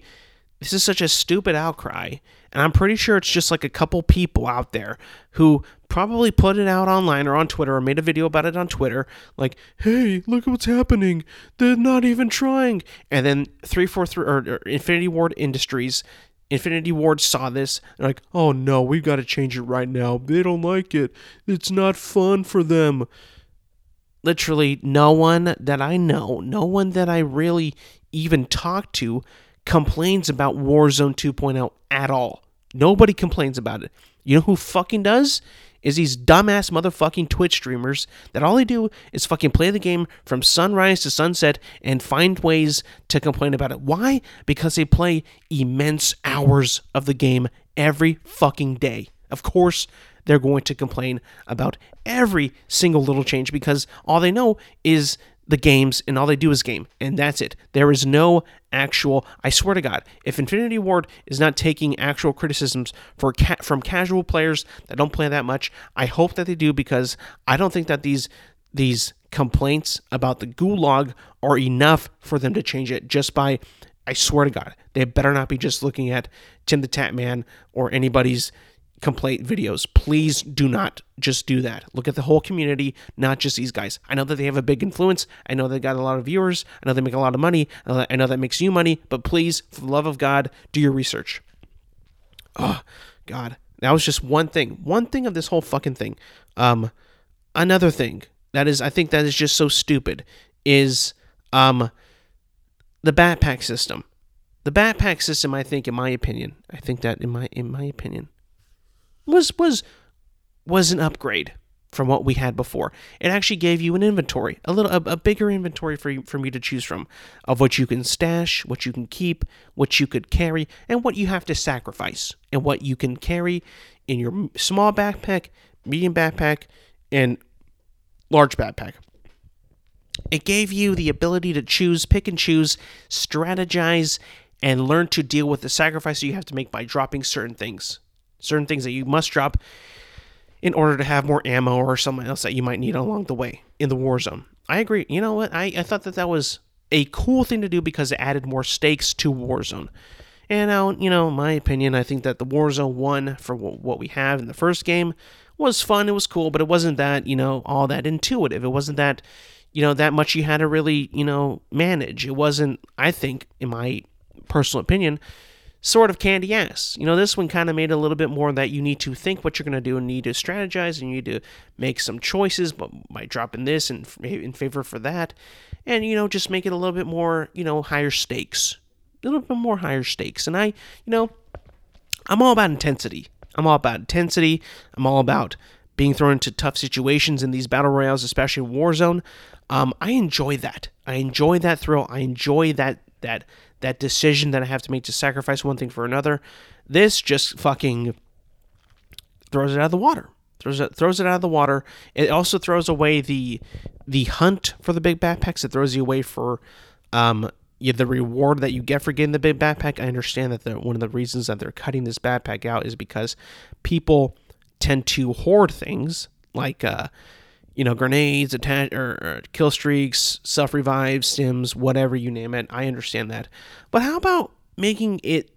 this is such a stupid outcry and i'm pretty sure it's just like a couple people out there who probably put it out online or on twitter or made a video about it on twitter like hey look at what's happening they're not even trying and then 343 or, or infinity ward industries Infinity Ward saw this. They're like, oh no, we've got to change it right now. They don't like it. It's not fun for them. Literally, no one that I know, no one that I really even talk to complains about Warzone 2.0 at all. Nobody complains about it. You know who fucking does? Is these dumbass motherfucking Twitch streamers that all they do is fucking play the game from sunrise to sunset and find ways to complain about it. Why? Because they play immense hours of the game every fucking day. Of course, they're going to complain about every single little change because all they know is the games and all they do is game and that's it. There is no actual i swear to god if infinity ward is not taking actual criticisms for ca- from casual players that don't play that much i hope that they do because i don't think that these these complaints about the gulag are enough for them to change it just by i swear to god they better not be just looking at TimTheTatman or anybody's complaint videos. Please do not just do that. Look at the whole community, not just these guys. I know that they have a big influence. I know they got a lot of viewers. I know they make a lot of money. I know that makes you money. But please, for the love of God, do your research. Oh, God. That was just one thing. One thing of this whole fucking thing. Um, another thing that is, I think that is just so stupid is um, the backpack system. The backpack system, I think, in my opinion, I think that in my in my opinion, was was was an upgrade from what we had before. It actually gave you an inventory, a little a, a, bigger inventory for you, for me to choose from of what you can stash, what you can keep, what you could carry, and what you have to sacrifice, and what you can carry in your small backpack, medium backpack, and large backpack. It gave you the ability to choose, pick and choose, strategize, and learn to deal with the sacrifice you have to make by dropping certain things certain things that you must drop in order to have more ammo or something else that you might need along the way in the war zone. I agree. You know what? I, I thought that that was a cool thing to do because it added more stakes to Warzone. And now, you know, my opinion, I think that the Warzone 1 for what we have in the first game was fun. It was cool, but it wasn't that, you know, all that intuitive. It wasn't that, you know, that much you had to really, you know, manage. It wasn't, I think, in my personal opinion, sort of candy ass. You know, this one kind of made a little bit more that you need to think what you're going to do and need to strategize and you need to make some choices but by dropping this and in favor for that. And, you know, just make it a little bit more, you know, higher stakes. A little bit more higher stakes. And I, you know, I'm all about intensity. I'm all about intensity. I'm all about being thrown into tough situations in these battle royales, especially Warzone. Um, I enjoy that. I enjoy that thrill. I enjoy that that that decision that I have to make to sacrifice one thing for another. This just fucking throws it out of the water. Throws it throws it out of the water. It also throws away the the hunt for the big backpacks. It throws you away for um yeah, the reward that you get for getting the big backpack. I understand that one of the reasons that they're cutting this backpack out is because people tend to hoard things like uh you know, grenades, attack or, or kill streaks, self revives, stims, whatever you name it. I understand that, but how about making it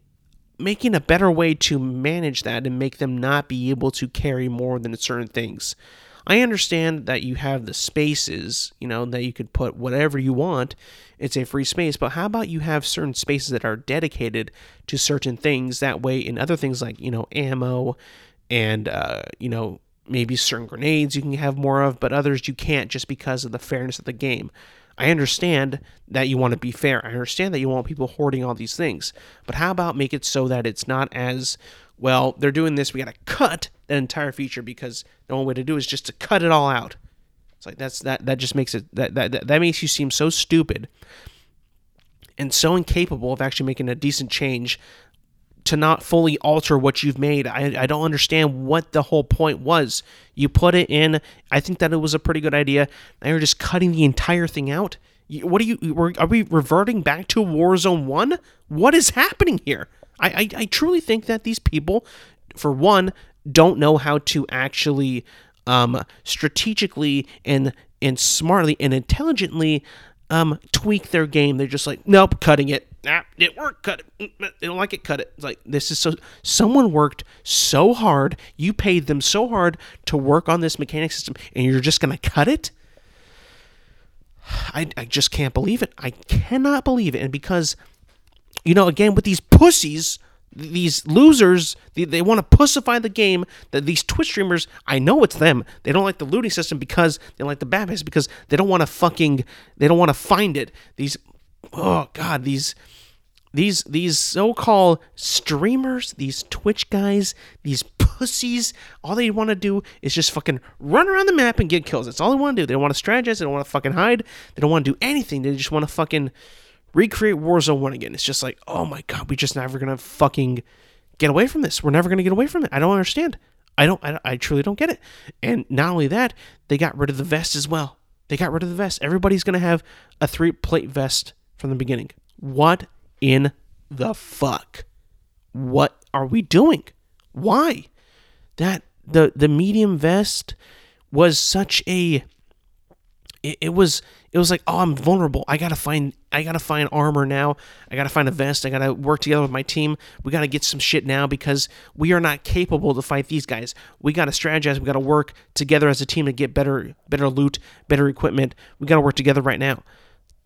making a better way to manage that and make them not be able to carry more than certain things? I understand that you have the spaces, you know, that you could put whatever you want. It's a free space, but how about you have certain spaces that are dedicated to certain things? That way, in other things like, you know, ammo and, uh, you know, maybe certain grenades you can have more of, but others you can't just because of the fairness of the game. I understand that you want to be fair. I understand that you want people hoarding all these things. But how about make it so that it's not as well, they're doing this, we got to cut that entire feature because the only way to do is just to cut it all out. It's like that's that that just makes it that that that makes you seem so stupid and so incapable of actually making a decent change to not fully alter what you've made. I, I don't understand what the whole point was. You put it in. I think that it was a pretty good idea. Now you're just cutting the entire thing out. What are you? Are we reverting back to Warzone One? What is happening here? I, I, I truly think that these people, for one, don't know how to actually um, strategically and and smartly and intelligently um, tweak their game. They're just like, nope, cutting it. Ah, it worked. Cut it. Mm, they don't like it. Cut it. It's like this is so. Someone worked so hard. You paid them so hard to work on this mechanic system, and you're just gonna cut it. I, I just can't believe it. I cannot believe it. And because, you know, again with these pussies these losers they, they want to pussify the game that these twitch streamers i know it's them. They don't like the looting system because they like the bad guys because they don't want to fucking they don't want to find it. These oh god these these these so-called streamers these twitch guys these pussies all they want to do is just fucking run around the map and get kills. That's all they want to do. They don't want to strategize they don't want to fucking hide they don't want to do anything. They just want to fucking recreate Warzone 1 again. It's just like, oh my god, we just never gonna fucking get away from this. We're never gonna get away from it. I don't understand. I don't. I, I truly don't get it. And not only that, they got rid of the vest as well. They got rid of the vest. Everybody's gonna have a three plate vest from the beginning. What in the fuck? What are we doing? Why? That the the medium vest was such a it, it was it was like, oh, I'm vulnerable. I gotta find I gotta find armor now. I gotta find a vest. I gotta work together with my team. We gotta get some shit now because we are not capable to fight these guys. We gotta strategize. We gotta work together as a team to get better better loot, better equipment. We gotta work together right now.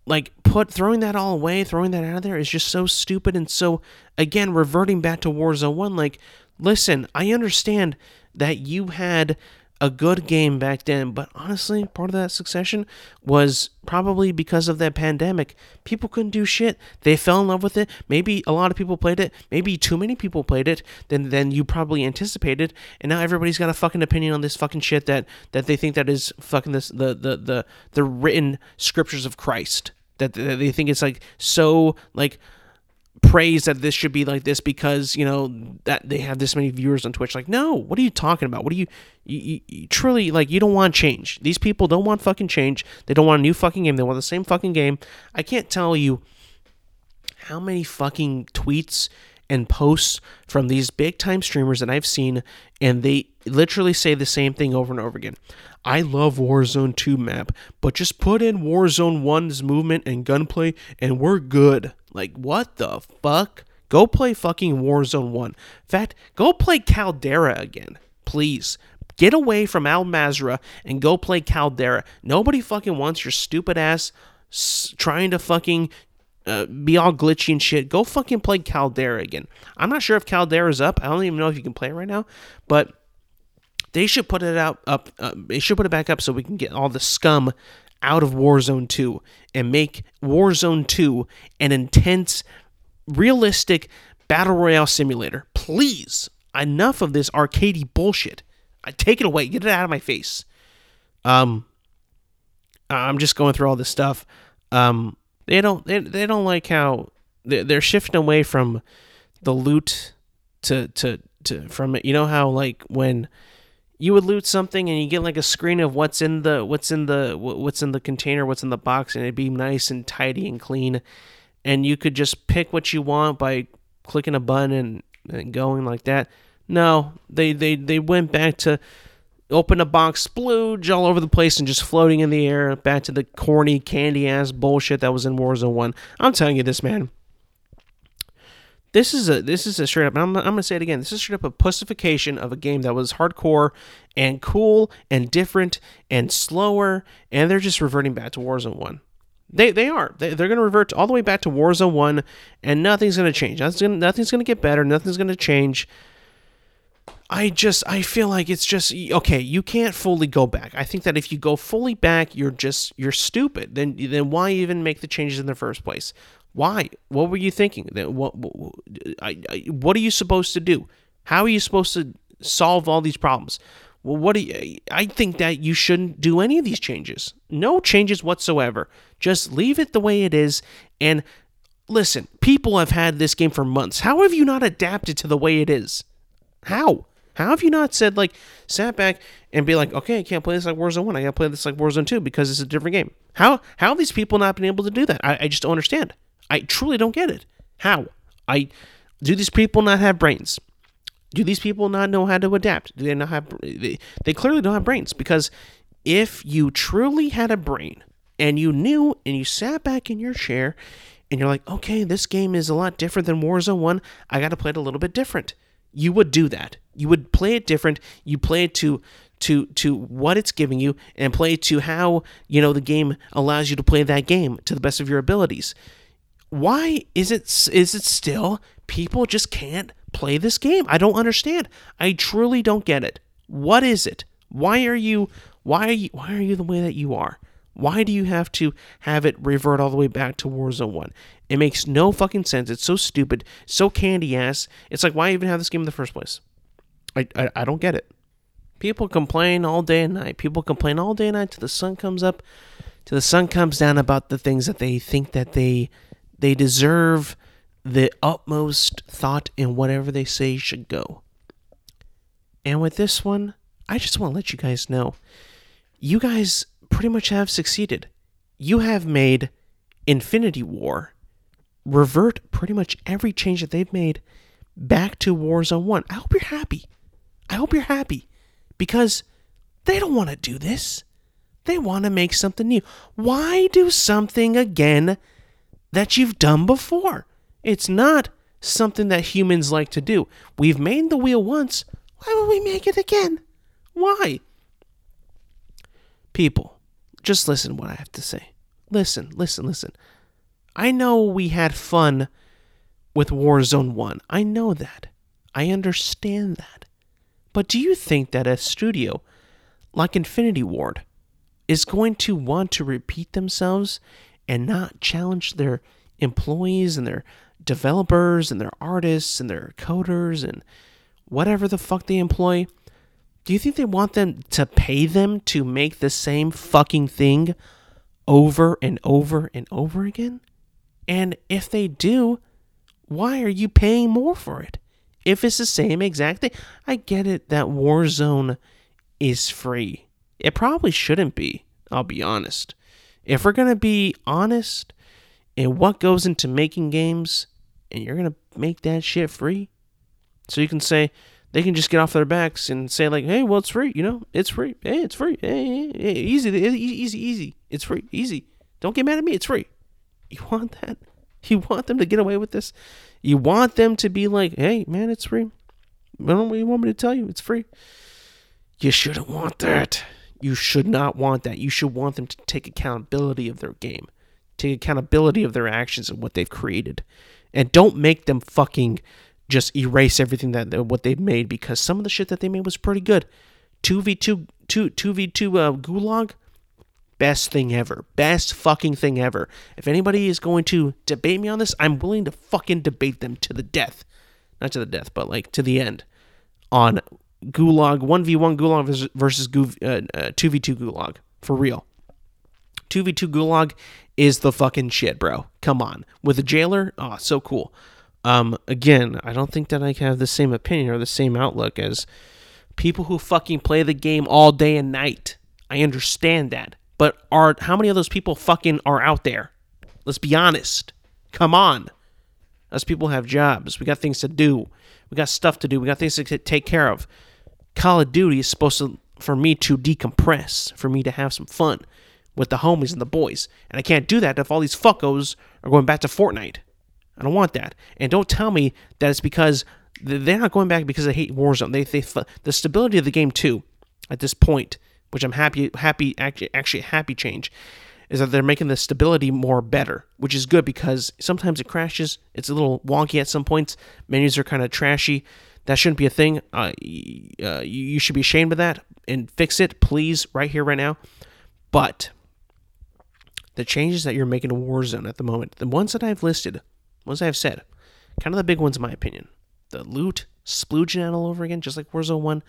Like put throwing that all away, throwing that out of there is just so stupid and so again reverting back to Warzone 1 like listen, I understand that you had a good game back then, but honestly, part of that succession was probably because of that pandemic. People couldn't do shit. They fell in love with it. Maybe a lot of people played it. Maybe too many people played it than than you probably anticipated. And now everybody's got a fucking opinion on this fucking shit that that they think that is fucking this the the the the written scriptures of Christ. That, that they think it's like so like praise that this should be like this because you know that they have this many viewers on Twitch. Like, no, what are you talking about? What are you, you, you, truly like? You don't want change. These people don't want fucking change. They don't want a new fucking game. They want the same fucking game. I can't tell you how many fucking tweets and posts from these big time streamers that I've seen, and they literally say the same thing over and over again. I love Warzone 2 map, but just put in Warzone 1's movement and gunplay, and we're good. Like, what the fuck? Go play fucking Warzone 1. In fact, go play Caldera again, please. Get away from Al Mazrah and go play Caldera. Nobody fucking wants your stupid ass trying to fucking uh, be all glitchy and shit. Go fucking play Caldera again. I'm not sure if Caldera's up. I don't even know if you can play it right now, but they should put it out up. Uh, they should put it back up so we can get all the scum out of Warzone 2 and make Warzone 2 an intense, realistic battle royale simulator. Please, enough of this arcadey bullshit. I take it away. Get it out of my face. Um, I'm just going through all this stuff. Um, they don't they, they don't like how they're, they're shifting away from the loot to to to from it. You know how like when you would loot something and you get like a screen of what's in the what's in the what's in the container, what's in the box, and it'd be nice and tidy and clean, and you could just pick what you want by clicking a button and, and going like that. No, they they they went back to open a box, splooge all over the place, and just floating in the air. Back to the corny candy ass bullshit that was in Warzone One. I'm telling you this, man. This is a this is a straight up. I'm, I'm gonna say it again. This is straight up a pussification of a game that was hardcore and cool and different and slower, and they're just reverting back to Warzone One. They they are. They, they're gonna revert all the way back to Warzone One, and nothing's gonna change. Nothing's gonna, nothing's gonna get better. Nothing's gonna change. I just I feel like it's just okay. You can't fully go back. I think that if you go fully back, you're just you're stupid. Then then why even make the changes in the first place? Why? What were you thinking? What? What, what are you supposed to do? How are you supposed to solve all these problems? Well, what do I think that you shouldn't do any of these changes. No changes whatsoever. Just leave it the way it is and listen, people have had this game for months. How have you not adapted to the way it is? How? How have you not said like sat back and be like, okay, I can't play this like Warzone One. I gotta play this like Warzone Two because it's a different game. How how have these people not been able to do that? I, I just don't understand. I truly don't get it. How? I do these people not have brains? Do these people not know how to adapt? Do they not have? They, they clearly don't have brains because if you truly had a brain and you knew and you sat back in your chair and you're like, okay, this game is a lot different than Warzone 1, I got to play it a little bit different. You would do that. You would play it different. You play it to to to what it's giving you and play to how, you know, the game allows you to play that game to the best of your abilities. Why is it is it still people just can't play this game? I don't understand. I truly don't get it. What is it? Why are you why are you why are you the way that you are? Why do you have to have it revert all the way back to Warzone 1? It makes no fucking sense. It's so stupid, so candy ass. It's like, why even have this game in the first place? I, I, I don't get it. People complain all day and night. People complain all day and night till the sun comes up, till the sun comes down about the things that they think that they they deserve the utmost thought in whatever they say should go. And with this one, I just want to let you guys know, you guys pretty much have succeeded. You have made Infinity War revert pretty much every change that they've made back to Warzone 1. I hope you're happy. I hope you're happy because they don't want to do this. They want to make something new. Why do something again that you've done before? It's not something that humans like to do. We've made the wheel once. Why would we make it again? Why? People, just listen what I have to say. Listen, listen, listen. I know we had fun with Warzone 1. I know that. I understand that. But do you think that a studio like Infinity Ward is going to want to repeat themselves and not challenge their employees and their developers and their artists and their coders and whatever the fuck they employ? Do you think they want them to pay them to make the same fucking thing over and over and over again? And if they do, why are you paying more for it? If it's the same exact thing, I get it that Warzone is free. It probably shouldn't be, I'll be honest. If we're going to be honest in what goes into making games, and you're going to make that shit free, so you can say, they can just get off their backs and say like, "Hey, well, it's free. You know, it's free. Hey, it's free. Hey, hey, hey easy, easy, easy. It's free. Easy. Don't get mad at me. It's free." You want that? You want them to get away with this? You want them to be like, "Hey, man, it's free." What do you want me to tell you? It's free. You shouldn't want that. You should not want that. You should want them to take accountability of their game, take accountability of their actions and what they've created, and don't make them fucking just erase everything that what they've made because some of the shit that they made was pretty good. 2v2 2 2v2 uh, gulag best thing ever. Best fucking thing ever. If anybody is going to debate me on this, I'm willing to fucking debate them to the death. Not to the death, but like to the end on gulag 1v1 gulag versus 2v2 uh, uh, gulag for real. 2v2 gulag is the fucking shit, bro. Come on. With a jailer, oh, so cool. Um, again, I don't think that I have the same opinion or the same outlook as people who fucking play the game all day and night. I understand that. But are how many of those people fucking are out there? Let's be honest. Come on. Us people have jobs. We got things to do. We got stuff to do. We got things to take care of. Call of Duty is supposed to for me to decompress, for me to have some fun with the homies and the boys. And I can't do that if all these fuckos are going back to Fortnite. I don't want that. And don't tell me that it's because they're not going back because they hate Warzone. They, they the stability of the game too, at this point, which I'm happy happy actually actually happy change, is that they're making the stability more better, which is good because sometimes it crashes. It's a little wonky at some points. Menus are kind of trashy. That shouldn't be a thing. Uh, uh, you should be ashamed of that and fix it, please, right here, right now. But the changes that you're making to Warzone at the moment, the ones that I've listed, ones I've said, kind of the big ones in my opinion. The loot, splooging out all over again, just like Warzone 1.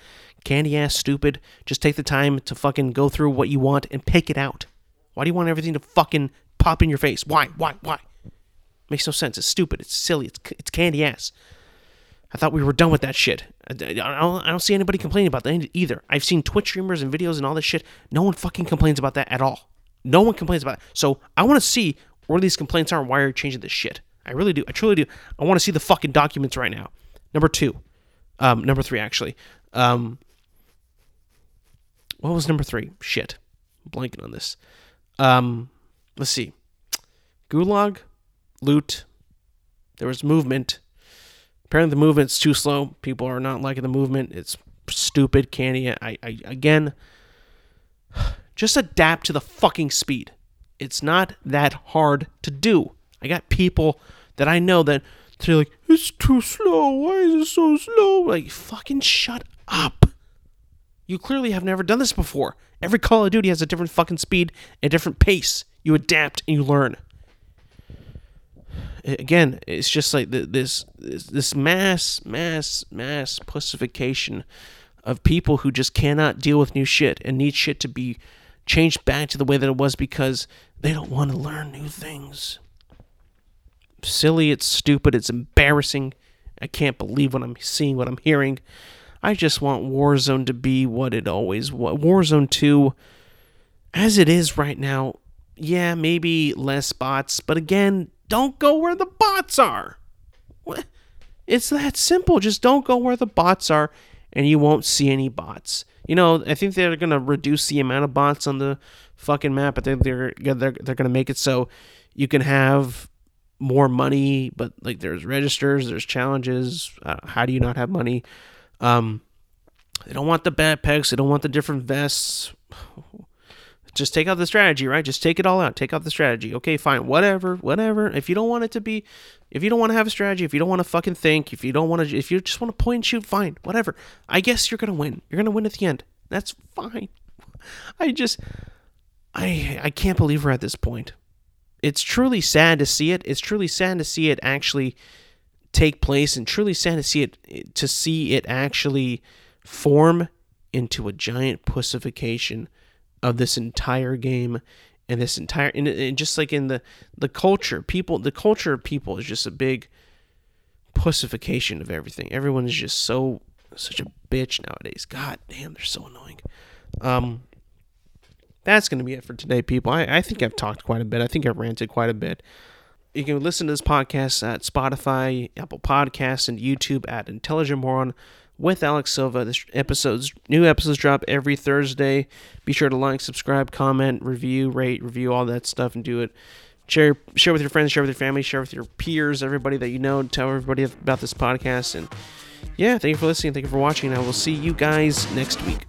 Candy ass stupid. Just take the time to fucking go through what you want and pick it out. Why do you want everything to fucking pop in your face? Why? Why? Why? Makes no sense. It's stupid. It's silly. It's, it's candy ass. I thought we were done with that shit. I, don't, I don't see anybody complaining about that either. I've seen Twitch streamers and videos and all this shit. No one fucking complains about that at all. No one complains about it. So I want to see where these complaints are and why you're changing this shit. I really do. I truly do. I want to see the fucking documents right now. Number two. Um, number three, actually. Um, what was number three? Shit. I'm blanking on this. Um, let's see. Gulag, loot. There was movement. Apparently, the movement's too slow. People are not liking the movement. It's stupid, candy. I, I again, just adapt to the fucking speed. It's not that hard to do. I got people that I know that they're like, it's too slow. Why is it so slow? Like, fucking shut up. You clearly have never done this before. Every Call of Duty has a different fucking speed and different pace. You adapt and you learn. Again, it's just like this this mass mass mass pussification of people who just cannot deal with new shit and need shit to be changed back to the way that it was because they don't want to learn new things. Silly, it's stupid, it's embarrassing. I can't believe what I'm seeing, what I'm hearing. I just want Warzone to be what it always was. Warzone 2, as it is right now, yeah, maybe less bots, but again, don't go where the bots are. It's that simple. Just don't go where the bots are, and you won't see any bots. You know, I think they're gonna reduce the amount of bots on the fucking map. I think they're they're they're gonna make it so you can have more money, but like there's registers, there's challenges. Uh, how do you not have money? Um, they don't want the backpacks. They don't want the different vests. Just take out the strategy, right? Just take it all out. Take out the strategy. Okay, fine. Whatever, whatever. If you don't want it to be, if you don't want to have a strategy, if you don't want to fucking think, if you don't want to, if you just want to point and shoot, fine. Whatever. I guess you're gonna win. You're gonna win at the end. That's fine. I just, I, I can't believe we're at this point. It's truly sad to see it. It's truly sad to see it actually take place and truly sad to see it to see it actually form into a giant pussification of this entire game and this entire and, and just like in the the culture people the culture of people is just a big pussification of everything. Everyone is just so such a bitch nowadays. God damn they're so annoying. Um that's going to be it for today people. I, I think i've talked quite a bit. I think i've ranted quite a bit. You can listen to this podcast at Spotify, Apple Podcasts, and YouTube at Intelligent Moron with Alex Silva. This episodes, new episodes drop every Thursday. Be sure to like, subscribe, comment, review, rate, review all that stuff, and do it. Share, share with your friends, share with your family, share with your peers, everybody that you know. Tell everybody about this podcast. And yeah, thank you for listening. Thank you for watching. I will see you guys next week.